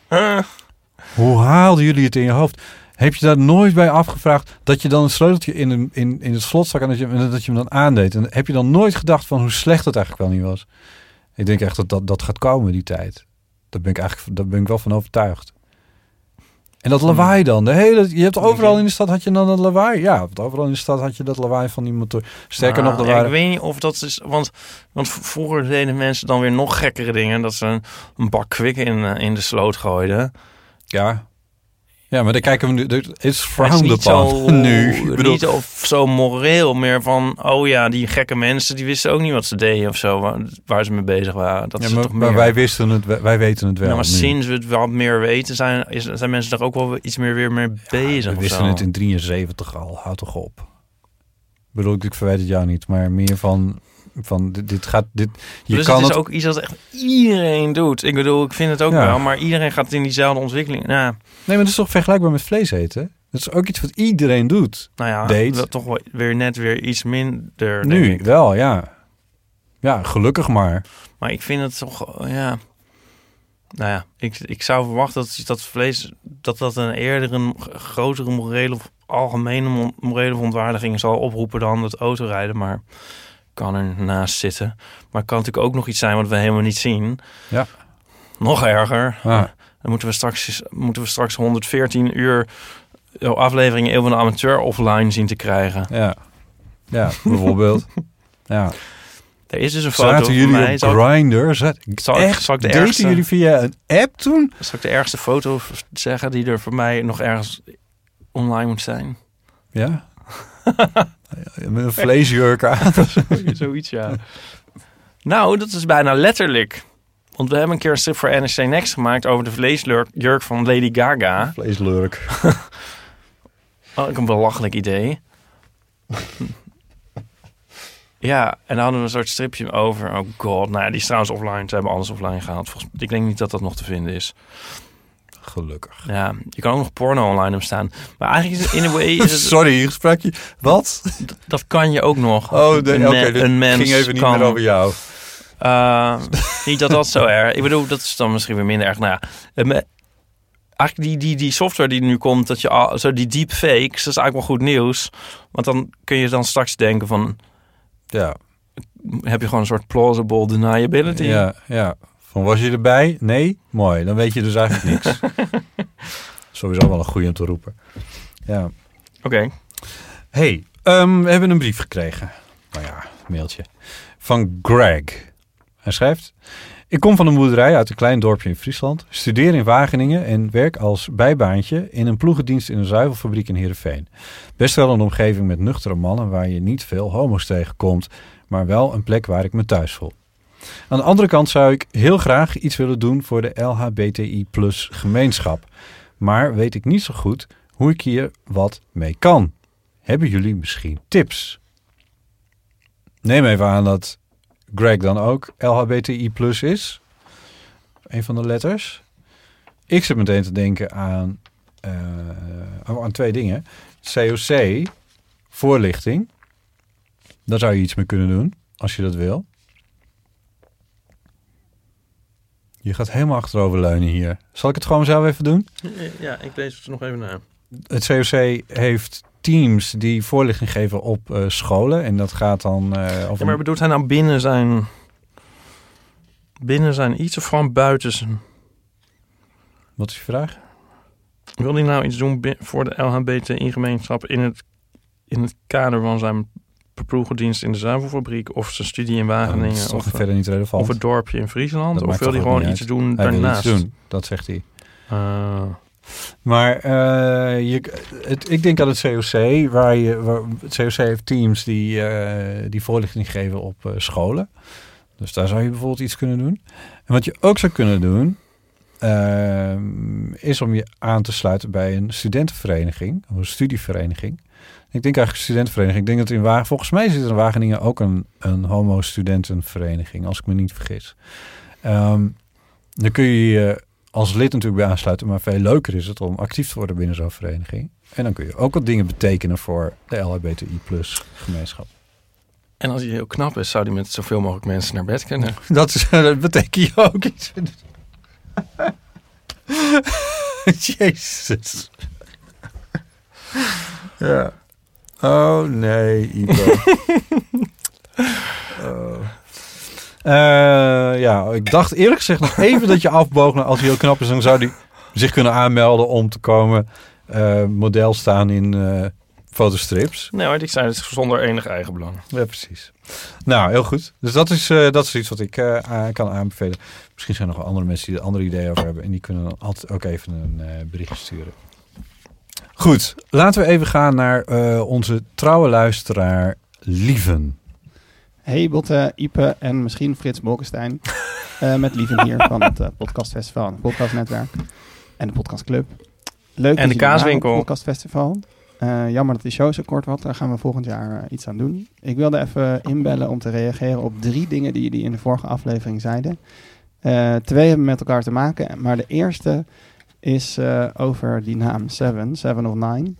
Hoe haalden jullie het in je hoofd? Heb je daar nooit bij afgevraagd dat je dan een sleuteltje in, een, in, in het slot stak en dat je, dat je hem dan aandeed? En heb je dan nooit gedacht van hoe slecht het eigenlijk wel niet was? Ik denk echt dat dat, dat gaat komen, die tijd. Daar ben ik eigenlijk daar ben ik wel van overtuigd. En dat lawaai dan. De hele, je hebt overal in de stad had je dan dat lawaai. Ja, overal in de stad had je dat lawaai van die motor. Sterker nog, Nou, ja, waren... ik weet niet of dat is. Want, want vroeger deden mensen dan weer nog gekkere dingen. Dat ze een, een bak kwik in, eh, in de sloot gooiden. Ja. Ja, maar daar kijken we nu... Het is frowned niet upon nu. Ik bedoel, niet of zo moreel, meer van, oh ja, die gekke mensen, die wisten ook niet wat ze deden of zo, waar, waar ze mee bezig waren. Dat ja, is maar, toch maar meer. wij wisten het, wij, wij weten het wel. Ja, maar nu. sinds we het wat meer weten, zijn, is, zijn mensen er ook wel iets meer weer mee bezig. We of wisten zo. het in 73 al. Houd toch op. Ik bedoel, ik verwijt het jou niet, maar meer van... Van dit, dit gaat, dit, je dus kan het is het, ook iets dat echt iedereen doet. Ik bedoel, ik vind het ook Ja. wel, maar iedereen gaat in diezelfde ontwikkeling. Nou, Nee, maar dat is toch vergelijkbaar met vlees eten? Dat is ook iets wat iedereen doet. nou ja, Date. wel toch weer net weer iets minder. nu ik. wel, ja. Ja, gelukkig maar. Maar ik vind het toch, ja. Nou ja, ik, ik zou verwachten dat dat vlees, dat dat een eerder een grotere morele of algemene mo- morele verontwaardiging zal oproepen dan het autorijden. Maar kan er naast zitten. Maar het kan natuurlijk ook nog iets zijn wat we helemaal niet zien. Ja. Nog erger. Ah. Dan moeten we straks, moeten we straks 114 uur eh, afleveringen Eeuw van de Amateur offline zien te krijgen. Ja, ja bijvoorbeeld. ja. Er is dus een foto Zaten van jullie mij. op Grindr? Zat, zal, ik- echt? zal ik de Daten ergste... jullie via een app toen? Zal ik de ergste foto zeggen die er voor mij nog ergens online moet zijn? Ja. Met een vleesjurk aan. Zoiets, ja. nou, dat is bijna letterlijk. Want we hebben een keer een strip voor NRC Next gemaakt over de vleesjurk van Lady Gaga. Vleeslurk. Oh, ik een belachelijk idee. ja, en dan hadden we een soort stripje over. Oh god, nou ja, die is trouwens offline. Ze hebben alles offline gehaald. Volgens, ik denk niet dat dat nog te vinden is. Gelukkig. Ja, je kan ook nog porno online op staan. Maar eigenlijk is het in a way... Is het, Sorry, gesprekje. Wat? dat kan je ook nog. Oh, nee, een, oké. dit een mens ging even niet kan, meer over jou. Eh, niet dat dat zo erg. Ik bedoel, dat is dan misschien weer minder erg. Nou ja, eigenlijk die, die, die software die nu komt, dat je al, zo die deepfakes, dat is eigenlijk wel goed nieuws. Want dan kun je dan straks denken van, Ja, heb je gewoon een soort plausible deniability? ja, ja. Van was je erbij? Nee? Mooi. Dan weet je dus eigenlijk niks. Sowieso wel een goeie om te roepen. Ja. Oké. Hey, ehm, we hebben een brief gekregen. Nou ja, mailtje. Van Greg. Hij schrijft... Ik kom van een boerderij uit een klein dorpje in Friesland. Studeer in Wageningen en werk als bijbaantje in een ploegendienst in een zuivelfabriek in Heerenveen. Best wel een omgeving met nuchtere mannen waar je niet veel homo's tegenkomt, maar wel een plek waar ik me thuis voel. Aan de andere kant zou ik heel graag iets willen doen voor de LHBTI plus gemeenschap. Maar weet ik niet zo goed hoe ik hier wat mee kan. Hebben jullie misschien tips? Neem even aan dat Greg dan ook LHBTI plus is. Een van de letters. Ik zit meteen te denken aan, eh, aan twee dingen. COC, voorlichting. Daar zou je iets mee kunnen doen, als je dat wil. Je gaat helemaal achteroverleunen hier. Zal ik het gewoon zelf even doen? Ja, ik lees het nog even na. Het COC heeft teams die voorlichting geven op eh, scholen. En dat gaat dan eh, over... Ja, maar bedoelt hij nou binnen zijn... Binnen zijn iets of gewoon buiten zijn... Wat is je vraag? Wil hij nou iets doen voor de LHBTI-gemeenschap in het, in het kader van zijn ploegendienst in de zuivelfabriek of zijn studie in Wageningen toch of, eh, verder niet relevant. of het dorpje in Friesland? Dat of wil hij gewoon iets uit. doen Hij daarnaast? iets doen, dat zegt hij. Ah. Maar eh, je, het, ik denk aan het COC, waar je, waar, het COC heeft teams die, eh, die voorlichting geven op eh, scholen. Dus daar zou je bijvoorbeeld iets kunnen doen. En wat je ook zou kunnen doen, ehm, is om je aan te sluiten bij een studentenvereniging, of een studievereniging. Ik denk eigenlijk studentenvereniging. Ik denk dat in Wageningen, volgens mij zit er in Wageningen ook een, een homo-studentenvereniging, als ik me niet vergis. Ehm, dan kun je je als lid natuurlijk bij aansluiten, maar veel leuker is het om actief te worden binnen zo'n vereniging. En dan kun je ook wat dingen betekenen voor de LHBTI plus gemeenschap. En als hij heel knap is, zou hij met zoveel mogelijk mensen naar bed kunnen. Dat, is, dat betekent je ook iets. Jezus. Ja. Oh nee, oh. Eh, ja, ik dacht eerlijk gezegd nog even dat je afboog. Als hij heel knap is, dan zou hij zich kunnen aanmelden om te komen eh, model staan in eh, fotostrips. Nee hoor, ik zei het zonder enig eigenbelang. Ja, precies. Nou, heel goed. Dus dat is, dat is iets wat ik kan aanbevelen. Misschien zijn er nog andere mensen die er andere ideeën over hebben. En die kunnen dan altijd ook even een berichtje sturen. Goed, laten we even gaan naar eh, onze trouwe luisteraar Lieven. Hey Botte, Ipe en misschien Frits Bolkestein. Eh, met Lieven hier van het eh, podcastfestival en het podcastnetwerk. En de podcastclub. Leuk En dat de kaaswinkel. het podcastfestival. Eh, jammer dat die show zo kort wordt. Daar gaan we volgend jaar iets aan doen. Ik wilde even inbellen om te reageren op drie dingen die jullie in de vorige aflevering zeiden. Eh, twee hebben met elkaar te maken. Maar de eerste is eh, over die naam Seven, Seven of Nine.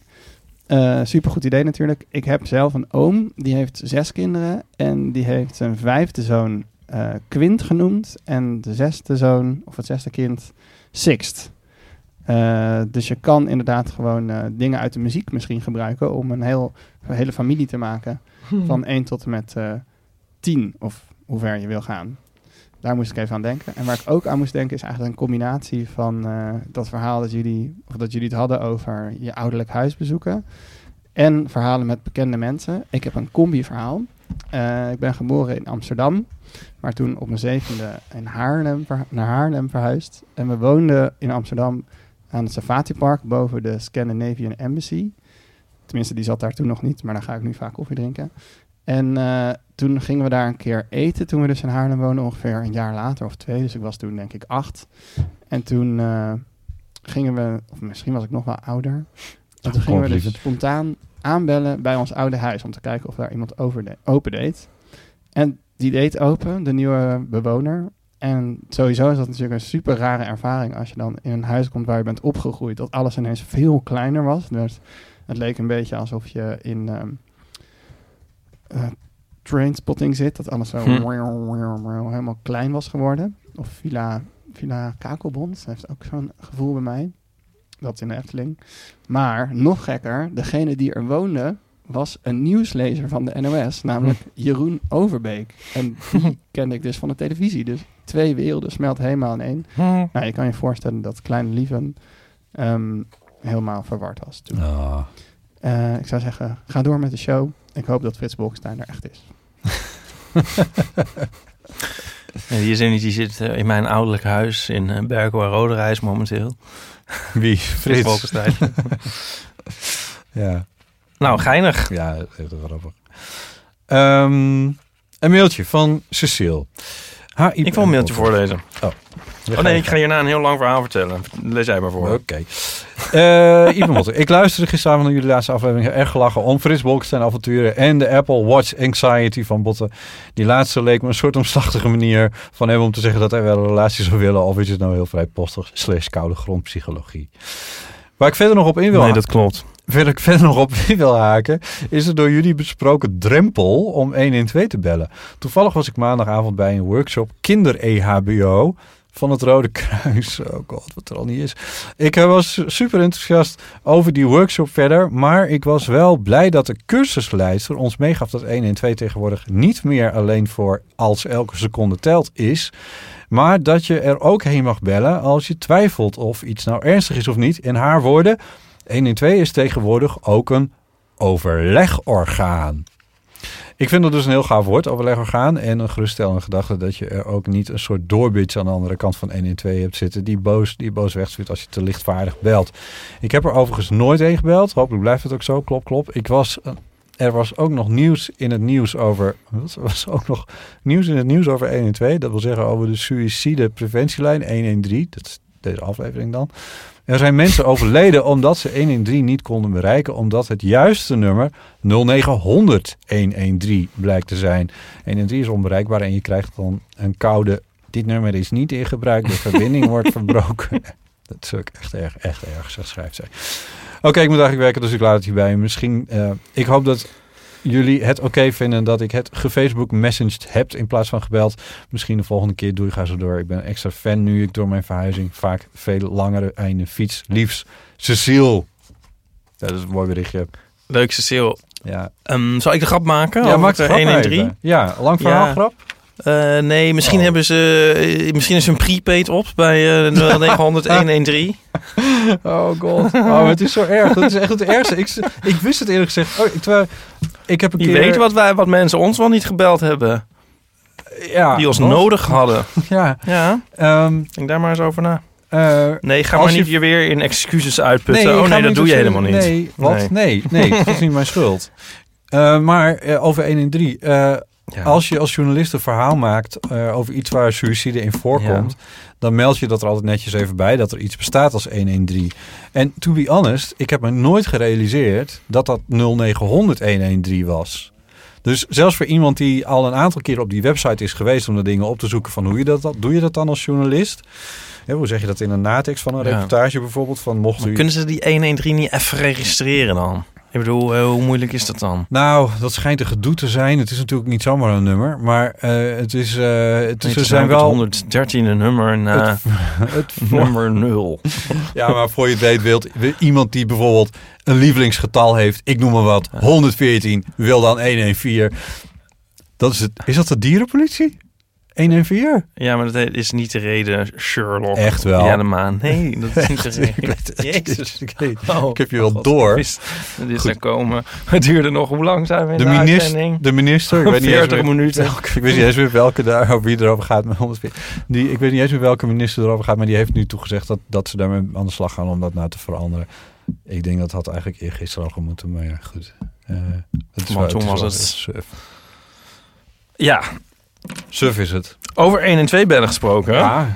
Eh supergoed idee natuurlijk. Ik heb zelf een oom, die heeft zes kinderen. En die heeft zijn vijfde zoon eh, Quint genoemd. En de zesde zoon, of het zesde kind, Sixt. Dus je kan inderdaad gewoon dingen uit de muziek misschien gebruiken om een, heel, een hele familie te maken. Van 1 tot en met eh 10, of hoe ver je wil gaan. Daar moest ik even aan denken. En waar ik ook aan moest denken is eigenlijk een combinatie van eh, dat verhaal dat jullie, of dat jullie het hadden over je ouderlijk huis bezoeken. En verhalen met bekende mensen. Ik heb een combi-verhaal. Eh, ik ben geboren in Amsterdam, maar toen op mijn zevende in Haarlem, naar Haarlem verhuisd. En we woonden in Amsterdam aan het Safati Park boven de Scandinavian Embassy. Tenminste, die zat daar toen nog niet, maar daar ga ik nu vaak koffie drinken. En eh, toen gingen we daar een keer eten, toen we dus in Haarlem woonden, ongeveer een jaar later of twee. Dus ik was toen denk ik acht. En toen eh, gingen we, of misschien was ik nog wel ouder. En toen gingen we dus spontaan aanbellen bij ons oude huis om te kijken of daar iemand over de- open deed. En die deed open, de nieuwe bewoner. En sowieso is dat natuurlijk een super rare ervaring als je dan in een huis komt waar je bent opgegroeid. Dat alles ineens veel kleiner was. Dus het leek een beetje alsof je in ehm eh, Trainspotting zit. Dat alles zo Hm. helemaal klein was geworden. Of Villa, Villa Kakelbond. Dat heeft ook zo'n gevoel bij mij. Dat is in de Efteling. Maar nog gekker, degene die er woonde was een nieuwslezer van de NOS, namelijk Jeroen Overbeek. En die kende ik dus van de televisie. Dus twee werelden smelten helemaal in één. Nou, je kan je voorstellen dat Kleine Lieven ehm, helemaal verward was toen. Ah. Eh, ik zou zeggen, ga door met de show. Ik hoop dat Frits Bolkestein er echt is. Die, is in, die zit eh, in mijn ouderlijk huis in uh, Berkel en Roderijs momenteel. Wie? Frits. Ja. nou, geinig. Ja, echt grappig. Ehm, een mailtje van Cecile. Ik wil een mailtje voorlezen. Oh, Oh nee, ik ga hierna een heel lang verhaal vertellen. Lees jij maar voor. Oké. Eh Ivan Motter, ik luisterde gisteravond naar jullie laatste aflevering. Erg gelachen om Frits Bolkestein avonturen en de Apple Watch Anxiety van Botten. Die laatste leek me een soort omslachtige manier van hem om te zeggen dat hij wel een relatie zou willen. Of is het nou heel vrijpostig slash koude grondpsychologie. Waar ik verder nog op in wil Nee, dat klopt. Verder ik verder nog op in wil haken, is het door jullie besproken drempel om 112 te bellen. Toevallig was ik maandagavond bij een workshop kinder-EHBO van het Rode Kruis. Oh god, wat er al niet is. Ik eh, was super enthousiast over die workshop verder, maar ik was wel blij dat de cursusleider ons meegaf dat 112 tegenwoordig niet meer alleen voor als elke seconde telt is, maar dat je er ook heen mag bellen als je twijfelt of iets nou ernstig is of niet. In haar woorden, 112 is tegenwoordig ook een overlegorgaan. Ik vind dat dus een heel gaaf woord, overlegorgaan. En een geruststellende gedachte dat je er ook niet een soort doorbits aan de andere kant van 112 hebt zitten. Die boos, die boos wegstuurt als je te lichtvaardig belt. Ik heb er overigens nooit heen gebeld. Hopelijk blijft het ook zo. Klop, klop. Ik was, eh, er was ook nog nieuws in het nieuws over. Wat? Was ook nog nieuws in het nieuws over 112. Dat wil zeggen over de suïcidepreventielijn 113. Dat is deze aflevering dan. Er zijn mensen overleden omdat ze 113 niet konden bereiken, omdat het juiste nummer 0900 113 blijkt te zijn. 113 is onbereikbaar en je krijgt dan een koude. Dit nummer is niet in gebruik, de verbinding wordt verbroken. Dat is ook echt erg, echt erg, zegt schrijft zij. Oké, ik moet eigenlijk werken, dus ik laat het hierbij. Misschien, uh, ik hoop dat jullie het oké okay vinden dat ik het gefacebook messaged heb in plaats van gebeld. Misschien de volgende keer doe ik ga zo door. Ik ben extra fan nu ik door mijn verhuizing vaak veel langere einde fiets. Liefst Cecile. Dat is een mooi berichtje. Leuk Cecile. Ja. Um, zal ik de grap maken? Ja, maak de grap 1 en 3. Ja, lang verhaal ja. grap. Uh, nee, misschien Oh. hebben ze uh, misschien is een prepaid op bij uh, 900 113. Oh god. Oh, het is zo erg. Dat is echt het ergste. Ik, ik wist het eerlijk gezegd. Oh, ik, terwijl, ik heb een Je keer... weet wat, wij, wat mensen ons wel niet gebeld hebben. Ja, die ons wat? nodig hadden. Ja. Ja. Um, Denk daar maar eens over na. Uh, nee, ga maar niet je... weer in excuses uitputten. Nee, oh nee, dat doe je helemaal niet. Nee, wat? Nee, nee, nee dat is niet mijn schuld. Uh, maar uh, over 1 en 3. Ja. als je als journalist een verhaal maakt eh, over iets waar suïcide in voorkomt, dan meld je dat er altijd netjes even bij dat er iets bestaat als 113. En to be honest, ik heb me nooit gerealiseerd dat dat 0900 113 was. Dus zelfs voor iemand die al een aantal keer op die website is geweest om de dingen op te zoeken van hoe je dat, doe je dat dan als journalist? Ja, hoe zeg je dat in een natekst van een reportage bijvoorbeeld? Van mocht u... kunnen ze die 113 niet even registreren dan? Ik bedoel, eh, hoe moeilijk is dat dan? Nou, dat schijnt een gedoe te zijn. Het is natuurlijk niet zomaar een nummer, maar eh, het is. eh het is, Ze zijn wel. 113e nummer na Het, nummer 0. ja, maar voor je het weet, wilt iemand die bijvoorbeeld een lievelingsgetal heeft, ik noem maar wat, 114, wil dan 114. Dat is, het, is dat de dierenpolitie? 114? Ja, maar dat is niet de reden, Sherlock. Echt wel? Ja, de maan. Nee, dat is niet de reden. Het. Jezus. Ik, Oh, heb je wel God, door. Dit is er komen. Het duurde nog, hoe lang zijn we in De, de, minister, de minister, ik weet niet eens 40 meer, minuten. welke- ik weet niet eens meer welke daar, wie erover gaat. Met 140. die, ik weet niet eens meer welke minister erover gaat, maar die heeft nu toegezegd dat, dat ze daarmee aan de slag gaan om dat nou te veranderen. Ik denk dat had eigenlijk eergisteren al gemoeten, maar ja, goed. Eh, het is Want wel- toen is was het-. Ja, Suf is het. over 1 en 2 bellen gesproken. Ja.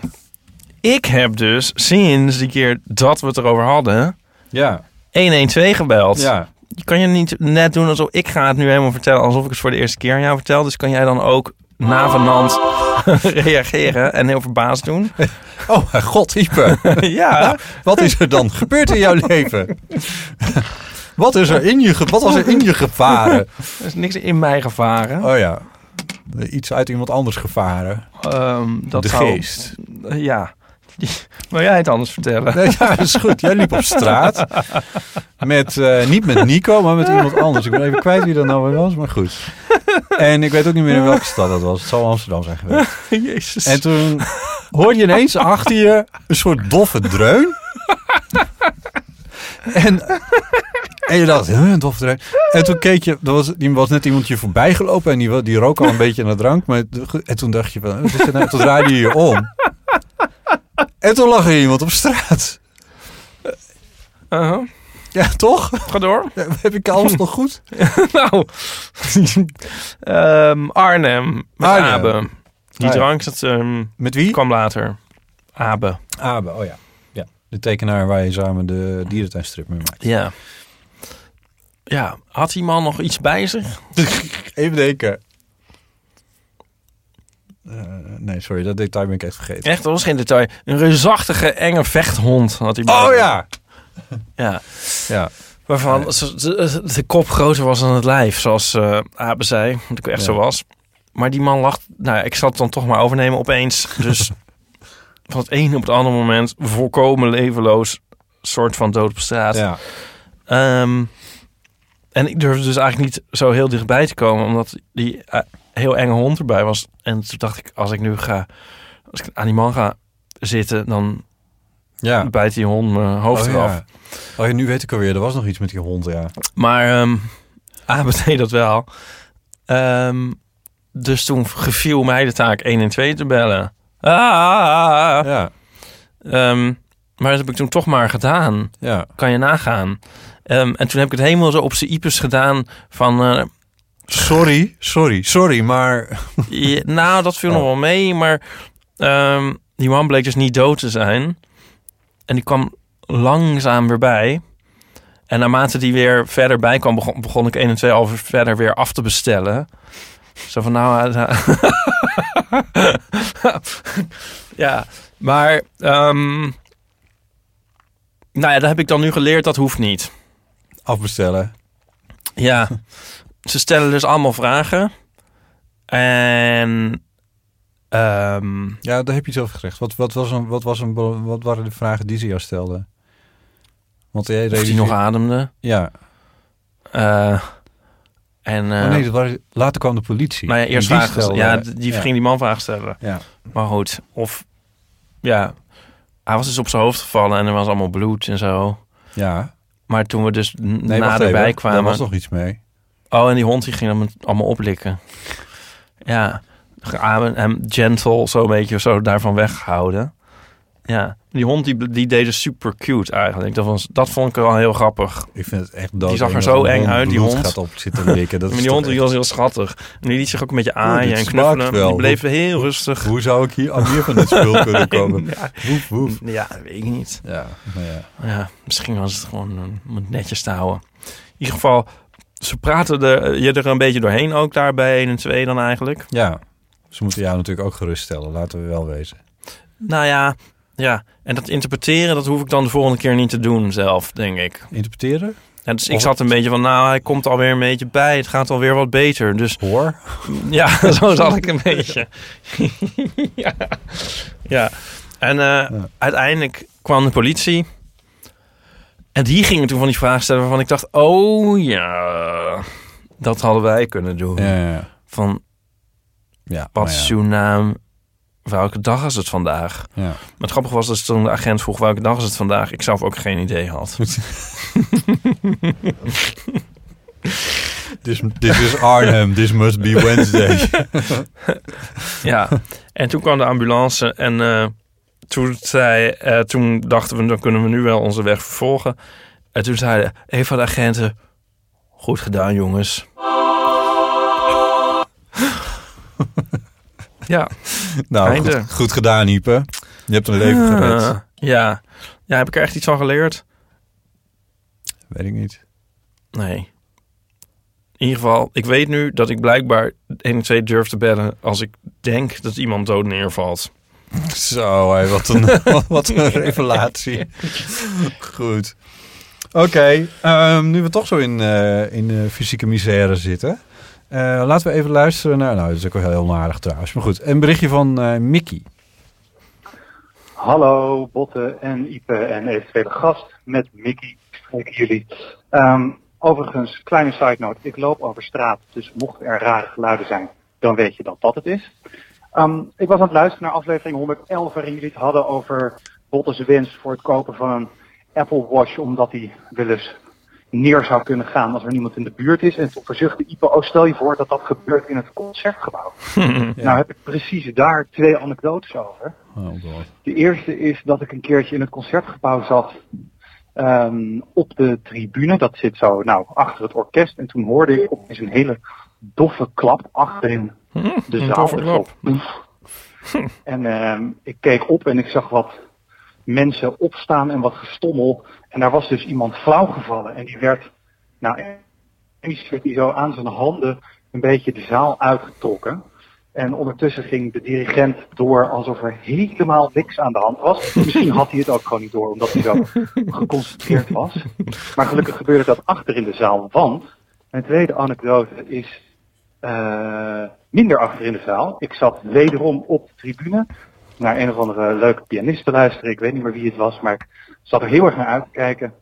Ik heb dus sinds die keer dat we het erover hadden, Ja. 112 gebeld. Ja. Je kan je niet net doen alsof ik ga het nu helemaal vertellen, alsof ik het voor de eerste keer aan jou vertel. Dus kan jij dan ook navenant reageren en heel verbaasd doen? Oh, mijn god, Ieper. ja. Wat is er dan gebeurd in jouw leven? wat, is er in je, wat was er in je gevaren? Er is niks in mij gevaren. Oh ja. Iets uit iemand anders gevaren. Ehm, dat de zou- geest. Eh, ja. Wil jij het anders vertellen? Nee, ja, dat is goed. Jij liep op straat. Met, eh, niet met Nico, maar met iemand anders. Ik ben even kwijt wie dat nou weer was, maar goed. En ik weet ook niet meer in welke stad dat was. Het zal Amsterdam zijn geweest. Jezus. En toen hoorde je ineens achter je een soort doffe dreun. En, en je dacht, huh, een dreun. En toen keek je, er was, die was net iemand je voorbij gelopen en die, die rook al een beetje naar drank. Maar, en toen dacht je van, wat is nou? Toen draaide je je om. En toen lag er iemand op straat. Uh-huh. Ja, toch? Ga door. Heb ik alles nog goed? nou, Ehm, Arnhem met Arnhem. Abe. Die drank dat ehm, Met wie? kwam later. Abe. Abe, oh ja. ja. De tekenaar waar je samen de dierentuinstrip mee maakt. Ja. Ja, had die man nog iets bij zich? Even denken. Eh, nee, sorry, dat detail ben ik echt vergeten. Echt, dat was geen detail. Een reusachtige, enge vechthond had hij Oh ja! Ja. Ja. Waarvan de, de kop groter was dan het lijf, zoals eh Abe zei. Dat ik echt Ja. zo was. Maar die man lacht. Nou, ik zal het dan toch maar overnemen opeens. Dus van het ene op het andere moment volkomen levenloos, soort van dood op straat. Ja. Ehm, en ik durfde dus eigenlijk niet zo heel dichtbij te komen, omdat die eh, heel enge hond erbij was. En toen dacht ik, als ik nu ga, als ik aan die man ga zitten, dan Ja. bijt die hond mijn hoofd oh, eraf. ja. Oh, ja, nu weet ik alweer. Er was nog iets met die hond, ja. Maar um, Abe deed dat wel. Ehm, dus toen geviel mij de taak 1 en 2 te bellen. Ah, Ja. Ehm, maar dat heb ik toen toch maar gedaan. Ja. Kan je nagaan. Ehm, en toen heb ik het helemaal zo op zijn ipus gedaan van... eh, Sorry, sorry, sorry, maar... nou, dat viel nog wel mee, maar ehm, die man bleek dus niet dood te zijn. En die kwam langzaam weer bij. En naarmate die weer verder bij kwam, begon, begon ik 1 en 2 al verder weer af te bestellen. Zo van nou... eh, ja, maar... ehm, nou ja, dat heb ik dan nu geleerd, dat hoeft niet. Afbestellen. Ja, ze stellen dus allemaal vragen. En... ehm, Ja, daar heb je zelf gezegd. Wat, wat, was een, wat, was een, wat waren de vragen die ze jou stelden? Want jij of die realiseert- nog ademde. Ja. Eh, en, eh, oh nee, dat waren, later kwam de politie. maar ja, eerst En die vragen. stelde- ja, die ja. ging die man vragen stellen. Ja. Maar goed, of ja, hij was dus op zijn hoofd gevallen en er was allemaal bloed en zo. Ja. Maar toen we dus Nee, naderbij even. kwamen. Daar was nog iets mee. Oh, en die hond die ging hem allemaal oplikken. Ja, hem gentle zo een beetje zo daarvan weghouden. Ja, die hond die, die deed dus super cute eigenlijk. Dat, was, dat vond ik wel heel grappig. Ik vind het echt dood. Die zag er zo eng uit, die hond. gaat op zitten likken. Dat maar die hond was heel schattig. En die liet zich ook een beetje aaien dit en knuffelen. wel. Die bleef heel rustig. Hoe zou ik hier aan meer van dit spul kunnen komen? Ja. Woef, woef. Ja, dat weet ik niet. Ja, ja. Ja, misschien was het gewoon eh, om het netjes te houden. In ieder geval, ze praten er, je er een beetje doorheen ook daar bij 1 en 2 dan eigenlijk. Ja, ze moeten jou natuurlijk ook geruststellen, laten we wel wezen. Nou ja, ja. En dat interpreteren, dat hoef ik dan de volgende keer niet te doen zelf, denk ik. Interpreteren? Ja, dus ik zat een beetje van, nou, hij komt alweer een beetje bij. Het gaat alweer wat beter. Dus Hoor? ja, zo zat ik een beetje. ja. ja. En eh, uiteindelijk kwam de politie. En die gingen toen van die vragen stellen waarvan ik dacht... Oh ja, dat hadden wij kunnen doen. Ja. Van, ja wat is uw naam? Welke dag is het vandaag? Ja. Maar het grappige was dat toen de agent vroeg welke dag is het vandaag... ik zelf ook geen idee had. This, this is Arnhem, this must be Wednesday. Ja, en toen kwam de ambulance en eh, toen, zei, eh, toen dachten we, dan kunnen we nu wel onze weg vervolgen. En toen zeiden een van de agenten, goed gedaan jongens. ja. nou, goed, goed gedaan, Ipe. Je hebt een leven gered. Ah, ja. ja, heb ik er echt iets van geleerd? Weet ik niet. Nee. In ieder geval, ik weet nu dat ik blijkbaar 1 en 2 durf te bellen als ik denk dat iemand dood neervalt. Zo, hé, wat, een, wat een revelatie. Goed. Oké, ehm, nu we toch zo in, eh, in eh, fysieke misère zitten. Eh, laten we even luisteren naar... Nou, dat is ook wel heel onaardig trouwens. Maar goed, een berichtje van eh Mickey. Hallo Botte en Ipe en eventuele gast met Mickey spreken jullie. Ehm, overigens, kleine side note, ik loop over straat, dus mochten er rare geluiden zijn, dan weet je dat dat het is. Ehm, ik was aan het luisteren naar aflevering 111 waarin jullie het hadden over Botte's wens voor het kopen van een Apple Watch, omdat hij wel neer zou kunnen gaan als er niemand in de buurt is. En toen verzuchtte Ipe, oh stel je voor dat dat gebeurt in het concertgebouw. Nou heb ik precies daar twee anekdotes over. Oh god. De eerste is dat ik een keertje in het concertgebouw zat ehm, op de tribune. Dat zit zo nou, achter het orkest. En toen hoorde ik opeens een hele doffe klap achterin de een zaal. doffe Dus klap. zo, poef. En ehm, ik keek op en ik zag wat mensen opstaan en wat gestommel. En daar was dus iemand flauw gevallen. En die werd, nou, eens werd die zo aan zijn handen een beetje de zaal uitgetrokken. En ondertussen ging de dirigent door alsof er helemaal niks aan de hand was. Misschien had hij het ook gewoon niet door, omdat hij zo geconcentreerd was. Maar gelukkig gebeurde dat achter in de zaal, want mijn tweede anekdote is eh, minder achter in de zaal. Ik zat wederom op de tribune naar een of andere leuke pianist te luisteren. Ik weet niet meer wie het was, maar ik zat er heel erg naar uit te kijken.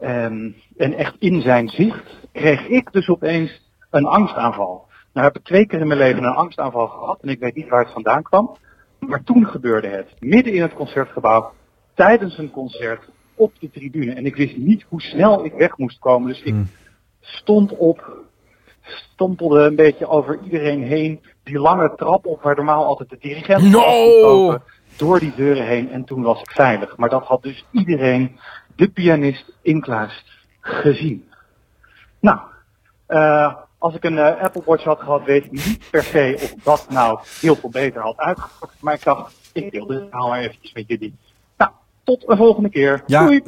Ehm, en echt in zijn zicht kreeg ik dus opeens een angstaanval. Nou heb ik twee keer in mijn leven een angstaanval gehad en ik weet niet waar het vandaan kwam. Maar toen gebeurde het, midden in het concertgebouw, tijdens een concert, op de tribune. En ik wist niet hoe snel ik weg moest komen, dus ik stond op, stompelde een beetje over iedereen heen, die lange trap op waar normaal altijd de dirigent No! door die deuren heen en toen was ik veilig. Maar dat had dus iedereen, de pianist Inklaas, gezien. Nou, eh, als ik een eh, Apple Watch had gehad, weet ik niet per se of dat nou heel veel beter had uitgepakt. Maar ik dacht, ik deel dit verhaal maar eventjes met jullie. Nou, tot een volgende keer. Ja, Doei!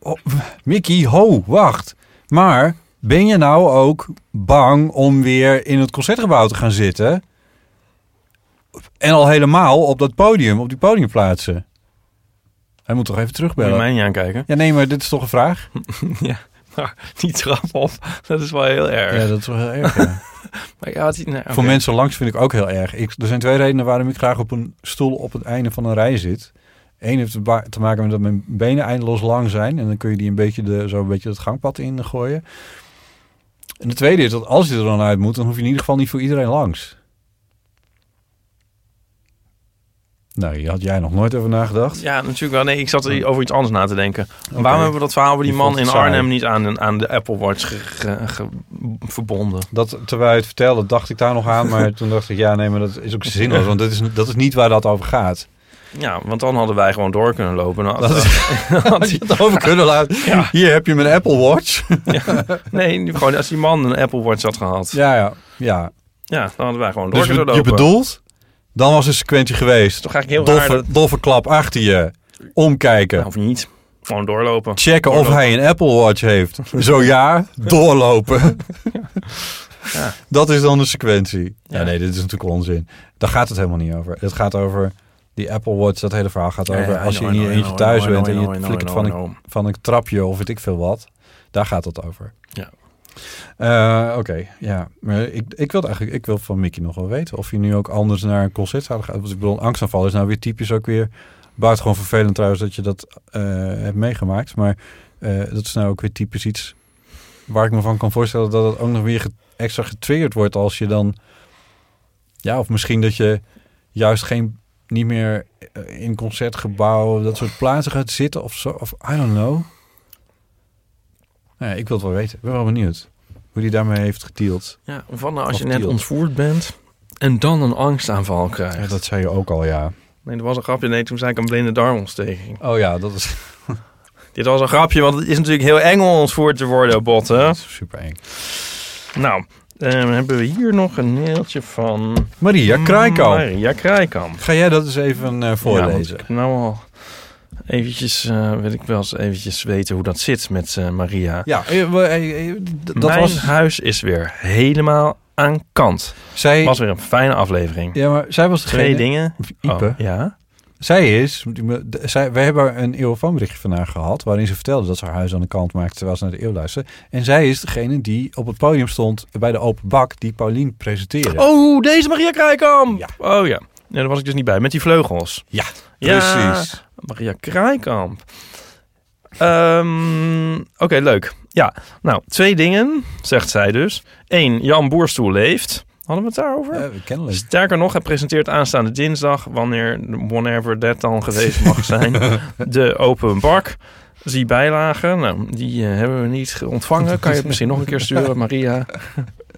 oh, Mickey, ho, wacht. Maar ben je nou ook bang om weer in het concertgebouw te gaan zitten? En al helemaal op dat podium, op die podiumplaatsen? Hij moet toch even Moet je terugbellen? mij niet aankijken? Ja, nee, maar dit is toch een vraag? ja, maar die trap op, dat is wel heel erg. Ja, dat is wel heel erg. ja. Maar ja, het, nee. Voor mensen langs vind ik ook heel erg. Ik, er zijn twee redenen waarom ik graag op een stoel op het einde van een rij zit. Eén heeft te maken met dat mijn benen eindeloos lang zijn. En dan kun je die een beetje de, zo een beetje het gangpad in gooien. En de tweede is dat als je er dan uit moet, dan hoef je in ieder geval niet voor iedereen langs. Nou, hier had jij nog nooit over nagedacht. Ja, natuurlijk wel. Nee, ik zat er over iets anders na te denken. Waarom hebben we dat verhaal over die man in saai. Arnhem niet aan, de- aan de Apple Watch ge- ge- ge- verbonden? Dat, terwijl je het vertelde, dacht ik daar nog aan. Maar toen dacht ik, ja, nee, maar dat is ook zinloos. Want dat is, dat is niet waar dat over gaat. Ja, want dan hadden wij gewoon door kunnen lopen. Dat Had je het over kunnen laten. Ja. Hier heb je mijn Apple Watch. nee, gewoon als die man een Apple Watch had gehad. ja, ja, ja. Ja, dan hadden wij gewoon door Dus kunnen je lopen. bedoelt, dan was een sequentie geweest. Toch eigenlijk heel Doffe, dat- doffe klap achter je. Omkijken. Of niet. Gewoon doorlopen. Checken of hij een Apple Watch heeft. Zo ja, doorlopen. Ja. Dat is dan de sequentie. Ja, Ja. nee, dit is natuurlijk onzin. Daar gaat het helemaal niet over. Het gaat over die Apple Watch. Dat hele verhaal gaat over als je in je eentje thuis bent en je flikkert van een, van een trapje of weet ik veel wat. Daar gaat het over. Ja. Eh, Oké, ja. Maar ik, ik wil eigenlijk, ik wil van Mickey nog wel weten of je nu ook anders naar een concert zou gaan. Want ik bedoel, angstaanval is nou weer typisch ook weer buitengewoon vervelend trouwens dat je dat eh, hebt meegemaakt. Maar eh, dat is nou ook weer typisch iets waar ik me van kan voorstellen dat het ook nog weer extra getriggerd wordt als je dan, ja, of misschien dat je juist geen niet meer eh, in concertgebouw dat soort plaatsen gaat zitten of zo, of I don't know. Nou ja, ik wil het wel weten. Ik ben wel benieuwd hoe die daarmee heeft gedeeld. Ja, van nou als je net ontvoerd bent en dan een angstaanval krijgt. Ja, dat zei je ook al, ja. Nee, dat was een grapje. Nee, toen zei ik een blinde darmontsteking. Oh ja, dat is Dit was een grapje, want het is natuurlijk heel eng om ontvoerd te worden, botten. super eng. Nou, eh, hebben we hier nog een mailtje van... Maria Kraaikamp. Maria Kraaikamp. Ga jij dat eens even eh, voorlezen? nou al eventjes, eh, wil ik wel eens eventjes weten hoe dat zit met eh, Maria. Ja, dat Mijn was... huis is weer helemaal aan kant. Zij, was weer een fijne aflevering. ja, maar zij was degene... Twee dingen. Ipe. Oh, ja. Zij is... Zij, wij hebben een eeuwfoonberichtje van haar gehad... waarin ze vertelde dat ze haar huis aan de kant maakte... terwijl ze naar de eeuw luisterde. En zij is degene die op het podium stond... bij de open bak die Paulien presenteerde. Oh, deze Maria Kraaikamp. Oh ja. Ja, daar was ik dus niet bij. Met die vleugels. Ja, Ja, precies. Maria Kraaikamp. Ehm, Oké, leuk. Ja, nou, twee dingen, zegt zij dus. Eén, Jan Boerstoel leeft. Hadden we het daarover? Kennelijk. Sterker nog, hij presenteert aanstaande dinsdag, wanneer, whenever dat dan geweest mag zijn, de open bak. Zie bijlagen. Nou, die eh, hebben we niet ontvangen. Kan je het misschien nog een keer sturen, Maria?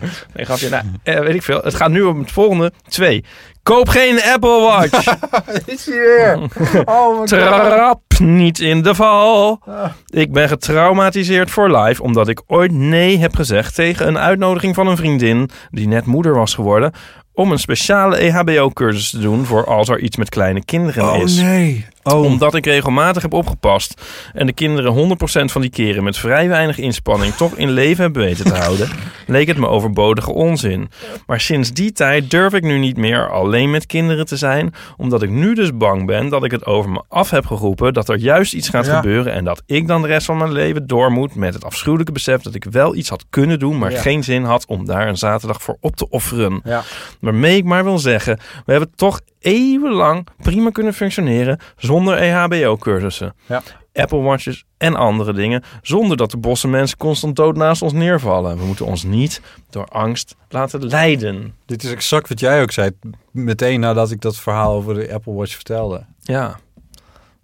Nee, grapje. Nou, eh, weet ik veel. Het gaat nu om het volgende. Twee. Koop geen Apple Watch. Is hij weer? Oh, Trap niet in de val. Ik ben getraumatiseerd voor life omdat ik ooit nee heb gezegd tegen een uitnodiging van een vriendin die net moeder was geworden om een speciale EHBO-cursus te doen voor als er iets met kleine kinderen Oh is nee. Oh, omdat ik regelmatig heb opgepast en de kinderen 100% van die keren met vrij weinig inspanning toch in leven hebben weten te houden, leek het me overbodige onzin. Maar sinds die tijd durf ik nu niet meer alleen met kinderen te zijn, omdat ik nu dus bang ben dat ik het over me af heb geroepen dat er juist iets gaat Ja. gebeuren en dat ik dan de rest van mijn leven door moet met het afschuwelijke besef dat ik wel iets had kunnen doen, maar Ja. geen zin had om daar een zaterdag voor op te offeren. Ja. Waarmee ik maar wil zeggen, we hebben toch eeuwenlang prima kunnen functioneren zonder E EHBO-cursussen. Ja. Apple Watches en andere dingen, zonder dat de bossen mensen constant dood naast ons neervallen. We moeten ons niet door angst laten leiden. Dit is exact wat jij ook zei. Meteen nadat ik dat verhaal over de Apple Watch vertelde. Ja,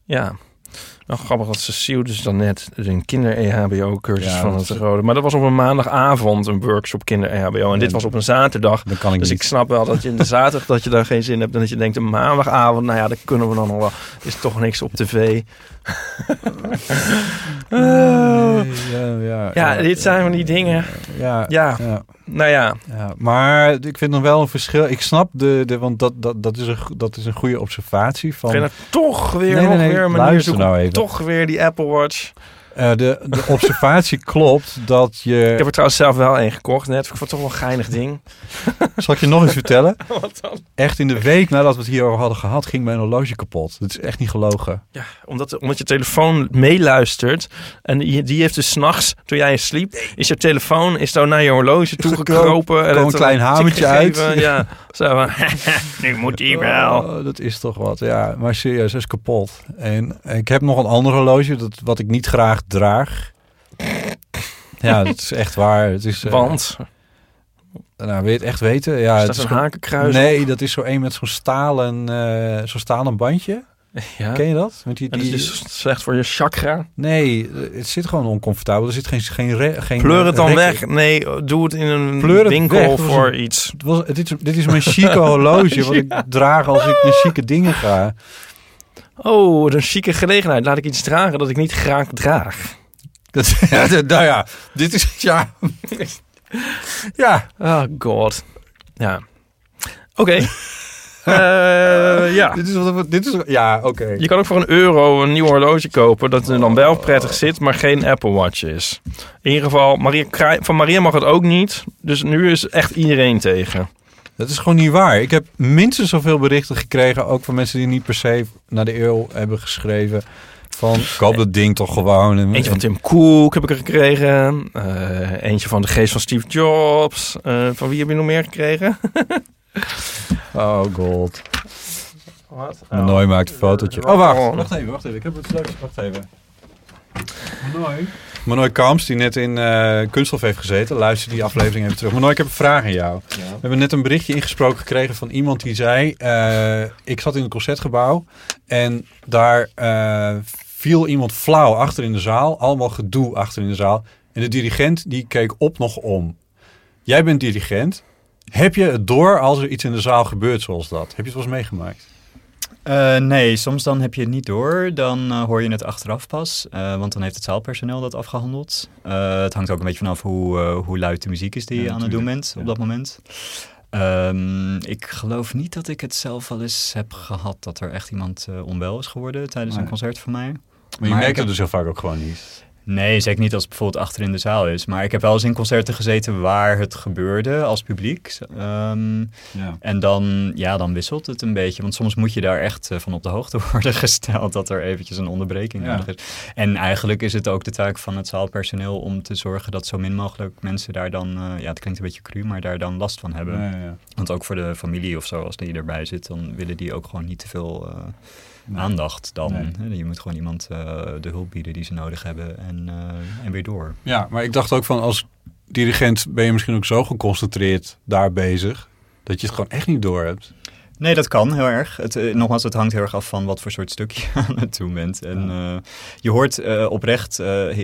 ja. Nou, grappig dat Cecile dus dan net een kinder-EHBO-cursus Ja, van het Rode. Maar dat was op een maandagavond een workshop kinder-EHBO. En dit was op een zaterdag. Dan kan ik Dus niet. ik snap wel dat je in de zaterdag dat je daar geen zin hebt. En dat je denkt een maandagavond, nou ja, dat kunnen we dan nog wel. Is toch niks op tv. Ja, ja, Ja, dit zijn van die dingen. Ja, Ja, nou ja. ja. Maar ik vind nog wel een verschil. Ik snap de, de want dat, dat, dat, is een, dat is een goede observatie van Ga je nou toch weer Nee, nog nee, nee, weer een manier zoeken. nou even. Toch weer die Apple Watch. Eh, de, de observatie klopt dat je. Ik heb er trouwens zelf wel een gekocht net. Ik vond het toch wel een geinig ding. Zal ik je nog eens vertellen? Wat dan? Echt in de week nadat we het hierover hadden gehad, ging mijn horloge kapot. Dat is echt niet gelogen. Ja, omdat, omdat je telefoon meeluistert. En die, die heeft dus s'nachts, toen jij sliep, is je telefoon is zo naar je horloge toegekropen. en kwam een het klein hamertje uit. Ja, zo van, nu moet die wel. Oh, dat is toch wat. Ja, maar serieus, is kapot. En ik heb nog een ander horloge, dat, wat ik niet graag draag. Ja, dat is echt waar. Het is, eh, Want, nou, wil je het echt weten? Ja, is het dat is een hakenkruis? Nee, dat is zo een met zo'n stalen, eh zo'n stalen bandje. Ja. Ken je dat? Met die, die... is dus slecht voor je chakra. Nee, het zit gewoon oncomfortabel. Er zit geen... geen, re- geen Pleur het dan rek- weg. Nee, doe het in een Pleur het winkel voor een- iets. Het was, dit, is, dit is mijn chique horloge, wat ik draag als ik naar chique dingen ga. Oh, wat een chique gelegenheid. Laat ik iets dragen dat ik niet graag draag. Dat, ja, nou ja, dit is... Ja, ja Oh god. Ja. Oké. Eh, ja. dit is wat... Dit is, ja, oké. Je kan ook voor een euro een nieuw horloge kopen dat er dan wel prettig zit, maar geen Apple Watch is. In ieder geval, Maria, van Maria mag het ook niet. Dus nu is echt iedereen tegen. Dat is gewoon niet waar. Ik heb minstens zoveel berichten gekregen, ook van mensen die niet per se naar de eeuw hebben geschreven. Van, koop dat ding toch gewoon. En, Eentje van Tim Cook heb ik er gekregen. Eh, eentje van de geest van Steve Jobs. Eh, van wie heb je nog meer gekregen? Oh god. Wat? Manoy maakt een fotootje. Oh, wacht. Oh. Wacht even, wacht even. Ik heb het leuks. Wacht even. Manoy. Manoy Kamps, die net in eh Kunststof heeft gezeten. Luister die aflevering even terug. Manoy, ik heb een vraag aan jou. We hebben net een berichtje ingesproken gekregen van iemand die zei... eh, ik zat in een concertgebouw en daar eh, viel iemand flauw achter in de zaal. Allemaal gedoe achter in de zaal. En de dirigent die keek op nog om. Jij bent dirigent. Heb je het door als er iets in de zaal gebeurt zoals dat? Heb je het wel eens meegemaakt? Eh, nee, soms dan heb je het niet door. Dan eh, hoor je het achteraf pas. eh, want dan heeft het zaalpersoneel dat afgehandeld. Eh, het hangt ook een beetje vanaf hoe, hoe luid de muziek is die Ja, je aan het doen bent op dat moment. Ehm, ik geloof niet dat ik het zelf wel eens heb gehad dat er echt iemand onwel is geworden tijdens Nee. een concert van mij. Maar je Maar merkt heb- het dus heel vaak ook gewoon niet. Nee, zeker niet als het bijvoorbeeld achter in de zaal is. Maar ik heb wel eens in concerten gezeten waar het gebeurde als publiek. Ehm, Ja. en dan, ja, dan wisselt het een beetje. Want soms moet je daar echt eh, van op de hoogte worden gesteld dat er eventjes een onderbreking Ja. nodig is. En eigenlijk is het ook de taak van het zaalpersoneel om te zorgen dat zo min mogelijk mensen daar dan, eh, ja, het klinkt een beetje cru, maar daar dan last van hebben. Ja, ja. Want ook voor de familie of zo, als die erbij zit, dan willen die ook gewoon niet te veel eh, Nee. aandacht dan. Nee. Je moet gewoon iemand eh, de hulp bieden die ze nodig hebben en, eh, en weer door. Ja, maar ik dacht ook van als dirigent ben je misschien ook zo geconcentreerd daar bezig dat je het gewoon echt niet door hebt. Nee, dat kan heel erg. Het, eh, nogmaals, het hangt heel erg af van wat voor soort stuk je aan het doen bent. En eh, je hoort eh, oprecht,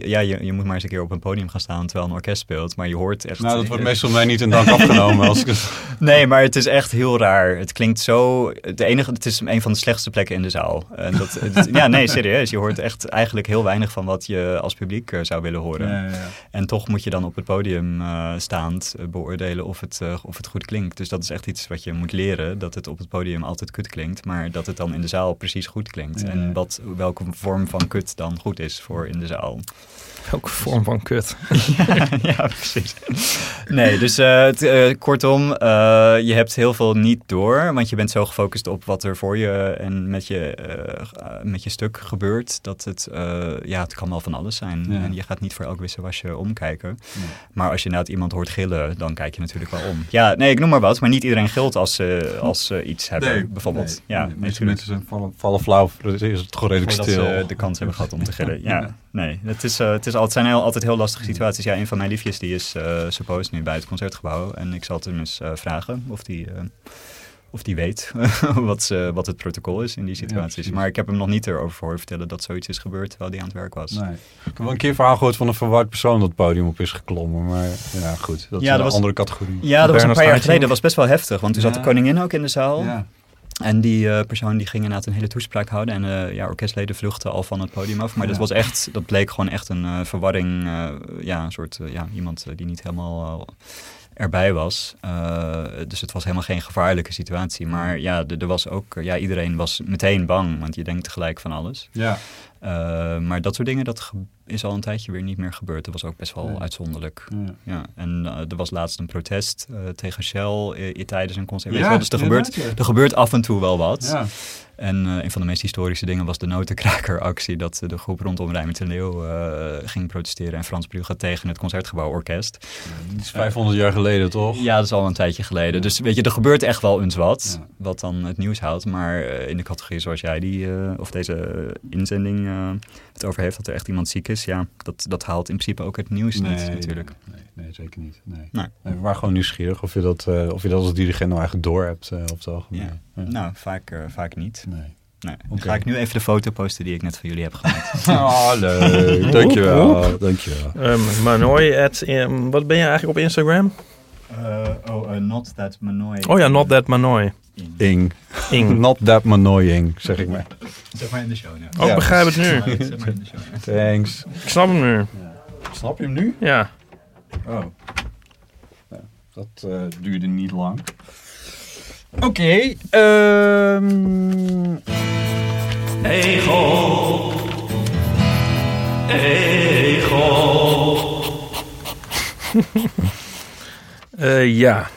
ja, je, je moet maar eens een keer op een podium gaan staan terwijl een orkest speelt. Maar je hoort echt... Nou, dat wordt meestal mij niet in dank afgenomen. Als ik het... Nee, maar het is echt heel raar. Het klinkt zo. De enige, het is een van de slechtste plekken in de zaal. En dat, het- ja, nee, serieus. Je hoort echt eigenlijk heel weinig van wat je als publiek zou willen horen. Ja, ja, ja. En toch moet je dan op het podium staand beoordelen of het, of het goed klinkt. Dus dat is echt iets wat je moet leren. Dat het op het podium altijd kut klinkt, maar dat het dan in de zaal precies goed klinkt. Ja. En wat, welke vorm van kut dan goed is voor in de zaal. Welke vorm van kut? ja, precies. Nee, dus eh, het, eh, kortom, eh, je hebt heel veel niet door, want je bent zo gefocust op wat er voor je en met je, met je stuk gebeurt, dat het, eh, ja, het kan wel van alles zijn. Ja. En je gaat niet voor elk wisselwasje omkijken. Maar als je inderdaad iemand hoort gillen, dan kijk je natuurlijk wel om. Ja, nee, ik noem maar wat, maar niet iedereen gilt als ze, als ze iets hebben, bijvoorbeeld. ja, nee, mensen, zijn vallen, vallen flauw, dan is het gewoon redelijk stil. ze de kans hebben gehad om te gillen. Ja, nee. Het, is, eh, het, is altijd, zijn heel, altijd heel lastige situaties. Ja, een van mijn liefjes die is eh supposed nu bij het concertgebouw. En ik zal hem eens eh, vragen of die, eh, of die weet wat, ze, wat het protocol is in die situaties. maar ik heb hem nog niet erover horen vertellen dat zoiets is gebeurd terwijl hij aan het werk was. Nee. Ik heb wel een keer verhaal gehoord van een verward persoon dat het podium op is geklommen. Maar ja, goed. Dat is Ja, dat een was- andere categorie. Ja, dat was een paar jaar geleden. Dat was best wel heftig, want toen zat de koningin ook in de zaal. Ja. En die eh, persoon die ging inderdaad een hele toespraak houden. En eh, ja, orkestleden vluchtten al van het podium af. Maar dat was echt, dat bleek gewoon echt een eh, verwarring. ja, een soort, ja, iemand die niet helemaal erbij was. Dus het was helemaal geen gevaarlijke situatie. Maar ja, er was ook, ja, iedereen was meteen bang. Want je denkt tegelijk van alles. Ja. Maar dat soort dingen, dat is al een tijdje weer niet meer gebeurd. Dat was ook best wel uitzonderlijk. Ja. Ja, en eh, er was laatst een protest eh, tegen Shell eh, tijdens een concert. Ja? Dus er gebeurt, er gebeurt af en toe wel wat. Ja. En een van de meest historische dingen was de notenkrakeractie. Dat de groep rondom Rijmer ten Leeuw eh, ging protesteren. En Frans Brugge tegen het Concertgebouworkest. Dat is 500 jaar geleden, toch? Ja, dat is al een tijdje geleden. Dus weet je, er gebeurt echt wel eens wat. Wat dan het nieuws houdt. Maar in de categorie zoals jij die, of deze inzending het over heeft. Dat er echt iemand ziek is. Ja, dat, dat haalt in principe ook het nieuws niet natuurlijk. Nee, nee, nee, zeker niet. Nee. We waren gewoon nieuwsgierig of je dat, eh, of je dat als dirigent nou eigenlijk door hebt uh, op het algemeen. Ja. Ja. Nou, vaak, eh, vaak niet. Nee. Nee. Dan ga ik nu even de foto posten die ik net van jullie heb gemaakt. Oh, leuk. Dankjewel. Dankjewel. Um, Manoy at, um, wat ben je eigenlijk op Instagram? Oh, not that Manoy. Oh ja, not that Manoy. Ing. Ing. Not that annoying, zeg ik maar. Zeg maar in de show. Ja. Oh, ik begrijp het nu. Zeg maar in de show. Thanks. Ik snap hem nu. Snap je hem nu? Ja. Oh. Nou, dat eh, duurde niet lang. Oké. ehm, Egel. Egel. Eh, ja.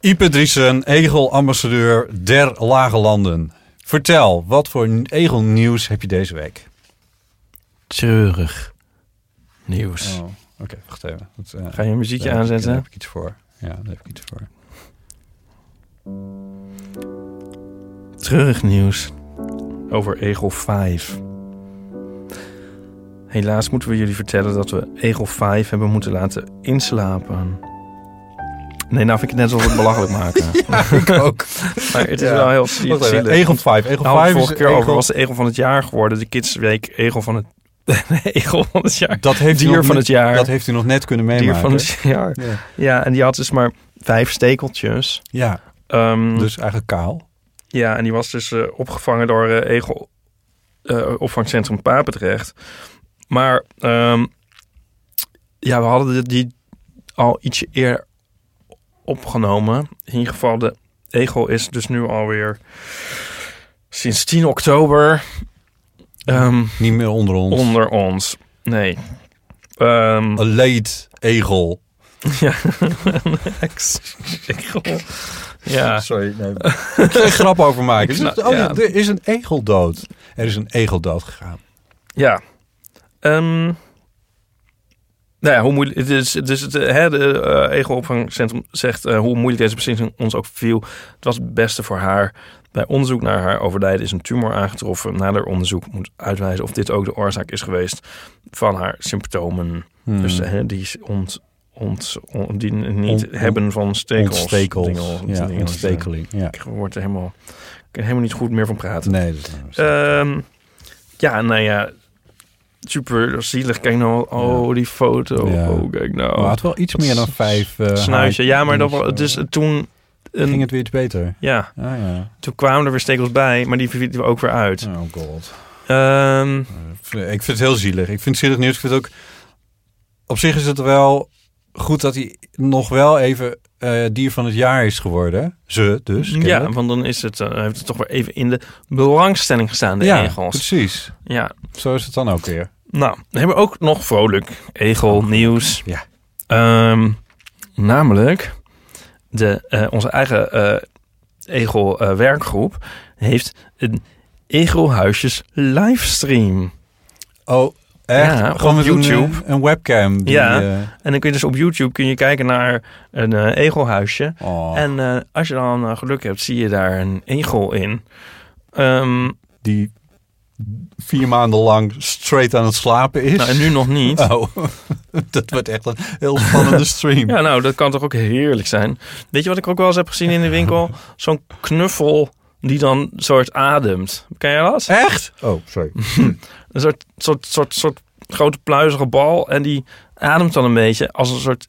Ipe Driessen, Egel-ambassadeur der Lage Landen. Vertel, wat voor Egel-nieuws heb je deze week? Treurig nieuws. Oh, Oké, wacht even. Dat, eh, Ga je een muziekje daar heb ik- aanzetten? Daar heb ik iets voor. Ja, daar heb ik iets voor. Treurig nieuws over Egel 5. Helaas moeten we jullie vertellen dat we Egel 5 hebben moeten laten inslapen. Nee, nou vind ik het net alsof we het belachelijk maken. ik ook. maar het is Ja. wel heel zielig. Egel 5. Egel Nou, 5 vorige is keer over was de Egel van het jaar geworden. De Kidsweek Egel van het... Egel van het jaar. Dat heeft Dier van net- het jaar. Dat heeft hij nog net kunnen Dier meemaken. van het jaar. Ja. Ja. en die had dus maar vijf stekeltjes. Ja, Ehm, dus eigenlijk kaal. Ja, en die was dus eh, opgevangen door eh, Egel eh, opvangcentrum Papendrecht. Maar ehm, ja, we hadden die- die al ietsje eerder opgenomen. In ieder geval, de Egel is dus nu alweer sinds 10 oktober ehm, Niet meer onder ons. onder ons. Nee. Ehm, Een leed egel. ja, ex-egel. Ja. Sorry, nee. Ik een grap over maken. Snap- oh, ja. Er is een egel dood. Er is een egel dood gegaan. Ja. Ehm nou ja, hoe moeilijk. Het is, dus het eh, hè, de eh ego-opvangcentrum zegt eh, hoe moeilijk deze beslissing ons ook viel. Het was het beste voor haar. Bij onderzoek naar haar overlijden is een tumor aangetroffen. Nader onderzoek moet uitwijzen of dit ook de oorzaak is geweest van haar symptomen. Hmm. Dus hè, die ont, ont, ont- die niet Ont- hebben van stekels. Ontstekels. Dingel- ja, ontstekeling. Ja. Ik word er helemaal, ik kan helemaal niet goed meer van praten. Nee, dat is nou zo. Ehm, ja, nou ja, super zielig. Kijk nou, oh, die foto. Ja. Oh, kijk nou. Maar het had wel iets meer dan vijf Snuitje. Ja, maar dat, haartjes, wa- dus eh, toen... Een, ging het weer iets beter. Ja, Ah ja. toen kwamen er weer stekels bij, maar die vielen we ook weer uit. Oh god. Ehm, Ik vind het heel zielig. Ik vind het zielig nieuws. Ik vind het ook... Op zich is het wel goed dat hij nog wel even eh, dier van het jaar is geworden. Ze dus. ja, want dan is het, heeft het toch weer even in de belangstelling gestaan, de ja egels. precies. Ja, Zo is het dan ook weer. Nou, we hebben ook nog vrolijk egel nieuws. Ja. Ehm, namelijk, de, eh, onze eigen eh egel eh, werkgroep heeft een egelhuisjes livestream. Oh, echt? Ja, Gewoon op een, YouTube. Een, webcam. Die, Ja. En dan kun je dus op YouTube kun je kijken naar een egelhuisje. oh, En als je dan geluk hebt, zie je daar een egel in. Ehm, die vier maanden lang straight aan het slapen is. nou, en nu nog niet. Oh, dat wordt echt een heel spannende stream. Ja, nou, dat kan toch ook heerlijk zijn. Weet je wat ik ook wel eens heb gezien in de winkel? Zo'n knuffel die dan soort ademt. Ken je dat? Echt? Oh, sorry. Een soort, soort, soort, soort grote pluizige bal. En die ademt dan een beetje als een soort...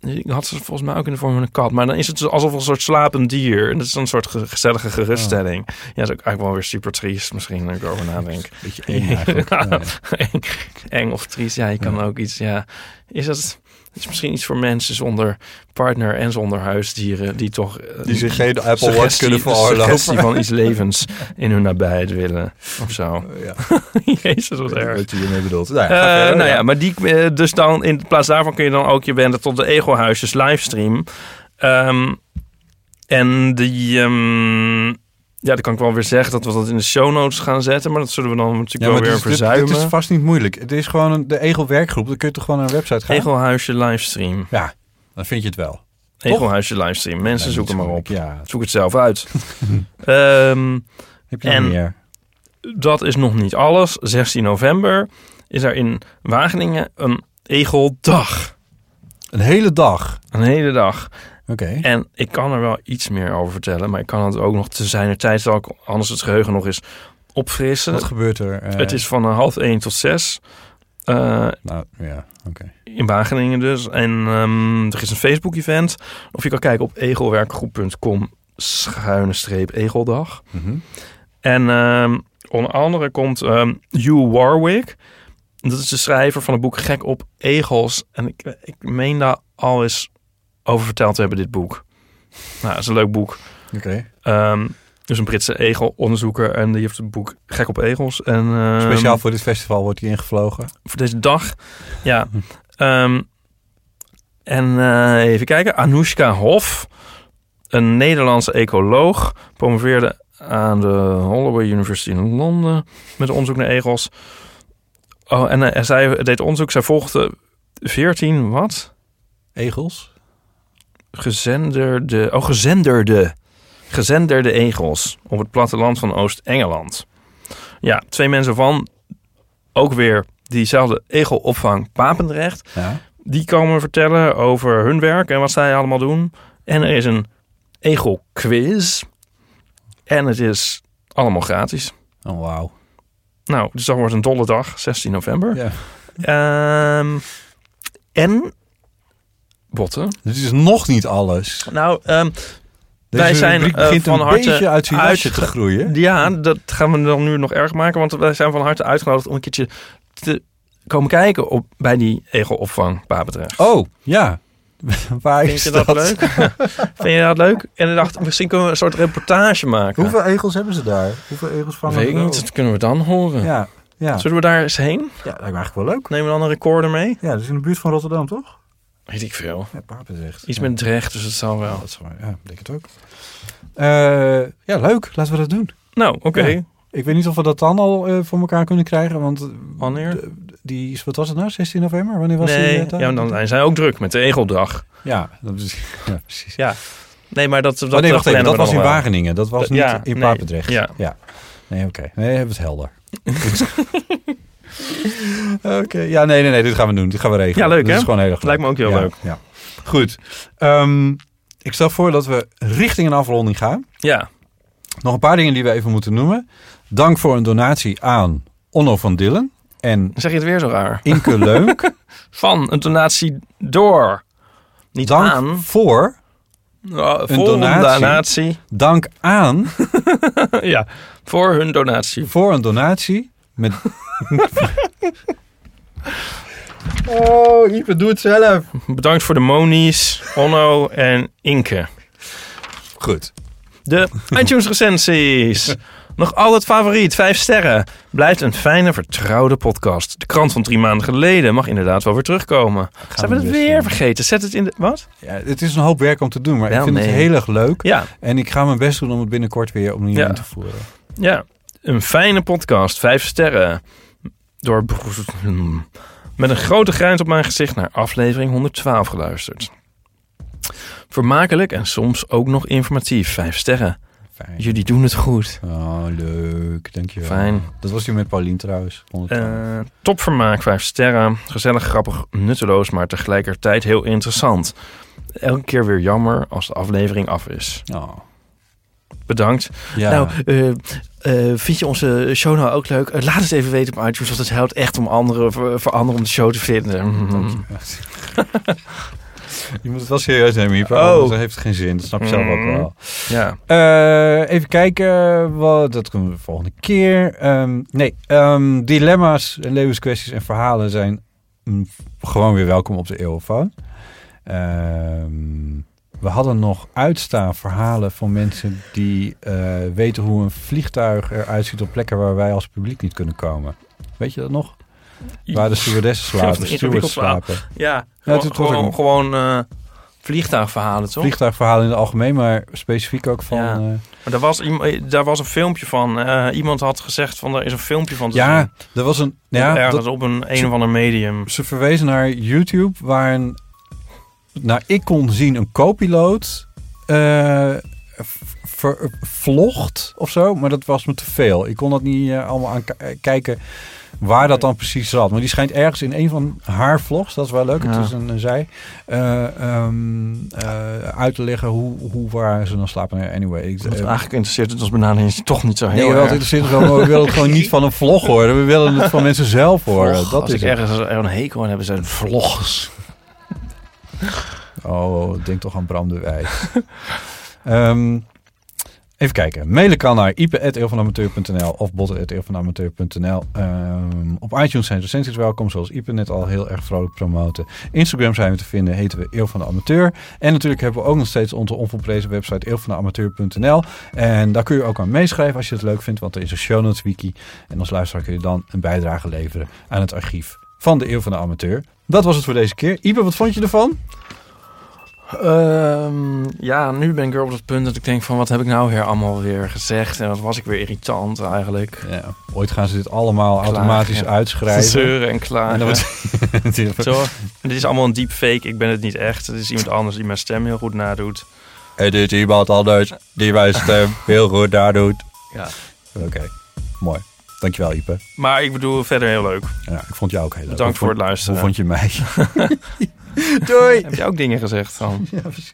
Ik had ze volgens mij ook in de vorm van een kat. Maar dan is het alsof een soort slapend dier. En dat is dan een soort ge- gezellige geruststelling. Ja, dat is ook eigenlijk wel weer super triest misschien, als ik erover nadenk. Beetje eng eigenlijk. Ja. eng, eng of triest. Ja, je kan ook iets... Ja, is dat... Het is misschien iets voor mensen zonder partner en zonder huisdieren... die toch... eh, Die zich geen Apple Watch suggestie- kunnen de veroorloven. van iets levens in hun nabijheid willen. Of zo. Ja. Jezus, wat erg. Wat je hiermee bedoelt. Nou, ja, Eh, verder, nou ja, maar die, eh, dus dan in plaats daarvan kun je dan ook je wenden tot de Ego-huisjes livestream. Ehm, en die, ehm, ja, dan kan ik wel weer zeggen dat we dat in de show notes gaan zetten, maar dat zullen we dan natuurlijk Ja, wel maar weer is- dit is vast niet moeilijk. Het is gewoon een, de Egel werkgroep. Dan kun je toch gewoon naar een website gaan? Ego-huisje livestream. Ja, dan vind je het wel. Ego-huisje livestream. Mensen Nee, zoeken maar op. Ja. Zoek het zelf uit. Ehm, Heb je En- meer? dat is nog niet alles. 16 november is er in Wageningen een Egeldag. Een hele dag. Een hele dag. Oké. En ik kan er wel iets meer over vertellen, maar ik kan het ook nog te zijner tijd, zal ik anders het geheugen nog eens opfrissen. Wat gebeurt er? eh, het is van half één tot zes. eh, Nou, ja, oké. in Wageningen dus. En ehm, er is een Facebook-event. Of je kan kijken op egelwerkgroep.com schuine streep egeldag. Mhm. En ehm, Onder andere komt ehm, Hugh Warwick. Dat is de schrijver van het boek Gek op Egels. En ik, ik meen daar al eens over verteld te hebben, dit boek. Nou, dat is een leuk boek. Oké. Ehm, dus een Britse egelonderzoeker. En die heeft het boek Gek op Egels. En, ehm, Speciaal voor dit festival wordt hij ingevlogen. voor deze dag. Ja. Ehm, en eh, even kijken. Anoushka Hof, een Nederlandse ecoloog, promoveerde aan de Holloway University in Londen met onderzoek naar egels. Oh, en eh, zij deed onderzoek. Zij volgde 14 wat? Egels? Gezenderde, oh, gezenderde, gezenderde egels op het platteland van Oost-Engeland. Ja, twee mensen van ook weer diezelfde egelopvang Papendrecht. Ja. Die komen vertellen over hun werk en wat zij allemaal doen. En er is een egel-quiz. En het is allemaal gratis. Oh, wauw. Nou, dus dat wordt een dolle dag, 16 november. Ja. Ehm, en... Botten? Dit is nog niet alles. Nou, ehm, Deze wij zijn eh, van een harte beetje uit uitge- te groeien. Ja, dat gaan we dan nu nog erg maken. Want wij zijn van harte uitgenodigd om een keertje te komen kijken op, bij die egelopvang Papendrecht. Oh, ja. Waar Vind is je dat, leuk? Vind je dat leuk? En ik dacht, misschien kunnen we een soort reportage maken. Hoeveel egels hebben ze daar? Hoeveel egels vangen Weet ik niet, dat kunnen we dan horen. Ja, ja. Zullen we daar eens heen? Ja, lijkt me eigenlijk wel leuk. Nemen we dan een recorder mee? Ja, dat is in de buurt van Rotterdam, toch? Weet ik veel. Ja, Papendrecht. Iets ja. met Drecht, dus het zal wel. Dat ja, ik denk het ook. Eh, ja, leuk. Laten we dat doen. Nou, oké. Ja. Ik weet niet of we dat dan al eh, voor elkaar kunnen krijgen, want... eh, Wanneer? die, wat was het nou? 16 november? Wanneer was die? Nee, eh, ja, dan zijn zij ook druk met de Egeldag. Ja, dat is, ja, precies. Ja. Nee, maar dat, dat, oh nee, wacht even. plannen Dat was in. Wageningen. Dat was niet ja, in nee, Papendrecht. ja. ja. Nee, oké. Nee, hebben we het helder. Oké. Ja, nee, nee, nee. Dit gaan we doen. Dit gaan we regelen. Ja, leuk, Dit hè? is gewoon heel erg leuk. Lijkt me ook heel Ja, leuk. Ja. Goed. Ehm, ik stel voor dat we richting een afronding gaan. Ja. Nog een paar dingen die we even moeten noemen. Dank voor een donatie aan Onno van Dillen en Zeg je het weer zo raar? Inke Leuk. Van een donatie door. Niet Dank aan. voor een voor een donatie. donatie. Dank aan ja, voor hun donatie. voor een donatie met. oh, Ipe, doe het zelf. Bedankt voor de monies, Onno en Inke. Goed. De iTunes recensies. Nog altijd favoriet, vijf sterren. Blijft een fijne, vertrouwde podcast. De krant van drie maanden geleden mag inderdaad wel weer terugkomen. Zijn we we het best weer doen. vergeten? Zet het in de... Wat? Ja, het is een hoop werk om te doen, maar Wel, ik vind het heel erg leuk. Ja, En ik ga mijn best doen om het binnenkort weer opnieuw Ja. in te voeren. ja. Een fijne podcast, vijf sterren. Door... Met een grote grijns op mijn gezicht naar aflevering 112 geluisterd. Vermakelijk en soms ook nog informatief, vijf sterren. Fijn. Jullie doen het goed. Oh, leuk. Dankjewel. Fijn. Dat was die met Paulien trouwens. 112. Eh topvermaak, vijf sterren. Gezellig, grappig, nutteloos, maar tegelijkertijd heel interessant. Elke keer weer jammer als de aflevering af is. oh. Bedankt. Ja. Nou, eh, eh, vind je onze show nou ook leuk? Eh, laat het even weten op iTunes, want het helpt echt om anderen, voor, voor anderen om de show te vinden. Mhm. Je moet het wel serieus nemen. Oh. Anders heeft geen zin. Dat snap je zelf ook Mhm. wel. Ja. Eh, even kijken. Wat, dat kunnen we de volgende keer. Ehm, nee, ehm, dilemma's en levenskwesties en verhalen zijn gewoon weer welkom op de Eeuwfoon. Ehm, we hadden nog uitstaan verhalen van mensen die eh, weten hoe een vliegtuig eruit ziet op plekken waar wij als publiek niet kunnen komen. Weet je dat nog? Waar de stewardessen slapen, stewards slapen. Ja, gewoon, gewoon, gewoon, eh, vliegtuigverhalen, toch? Vliegtuigverhalen in het algemeen, maar specifiek ook van... Ja. eh, Maar daar was, daar was een filmpje van. Iemand had gezegd van, er is een filmpje van te ja, zien. er was een... Ja, ergens dat- op een een of ander medium. ze verwezen naar YouTube, waar een, nou, ik kon zien een co-piloot eh, vlogt of zo, maar dat was me te veel. Ik kon dat niet eh, allemaal aan kijken waar dat dan precies zat. Maar die schijnt ergens in een van haar vlogs, dat is wel leuk, het is een, een zij, eh, ehm, eh, uit te leggen hoe, hoe waar ze dan slapen. Nou, Anyway, ik, eh, eigenlijk interesseert het ons benadering toch niet zo heel Nee, wel, het erg. interesseert ons wel, maar we willen het gewoon niet van een vlog horen. We willen het van mensen zelf horen. Vlog. dat Als is ik het. ergens er een hekel aan heb, zijn het vlogs. Oh, denk toch aan Bram de. Ehm, Even kijken. Mailen kan naar ipe.eeuwvanamateur.nl of botten.eeuwvanamateur.nl. Ehm op iTunes zijn recensies welkom, zoals Ipe net al heel erg vrolijk promoten. Instagram zijn we te vinden, heten we Eeuw van de Amateur. En natuurlijk hebben we ook nog steeds onze onvolprezen website eeuwvandeamateur.nl. En daar kun je ook aan meeschrijven als je het leuk vindt, want er is een show notes wiki. En als luisteraar kun je dan een bijdrage leveren aan het archief van de Eeuw van de Amateur. Dat was het voor deze keer. Ipe, wat vond je ervan? Ehm, ja, nu ben ik weer op het punt dat ik denk van... wat heb ik nou weer allemaal weer gezegd? En wat was ik weer irritant eigenlijk. Ja, ooit gaan ze dit allemaal Klagen, automatisch uitschrijven. Zeuren en wordt- Zo, dit is allemaal een deepfake. Ik ben het niet echt. Het is iemand anders die mijn stem heel goed nadoet. Het is iemand anders die mijn stem heel goed nadoet. Ja. Oké, mooi. Dankjewel, Ipe. Maar ik bedoel, verder heel leuk. Ja, ik vond jou ook heel leuk. Bedankt voor het luisteren. Hoe vond je mij? Doei! Heb je ook dingen gezegd dan? Ja, precies.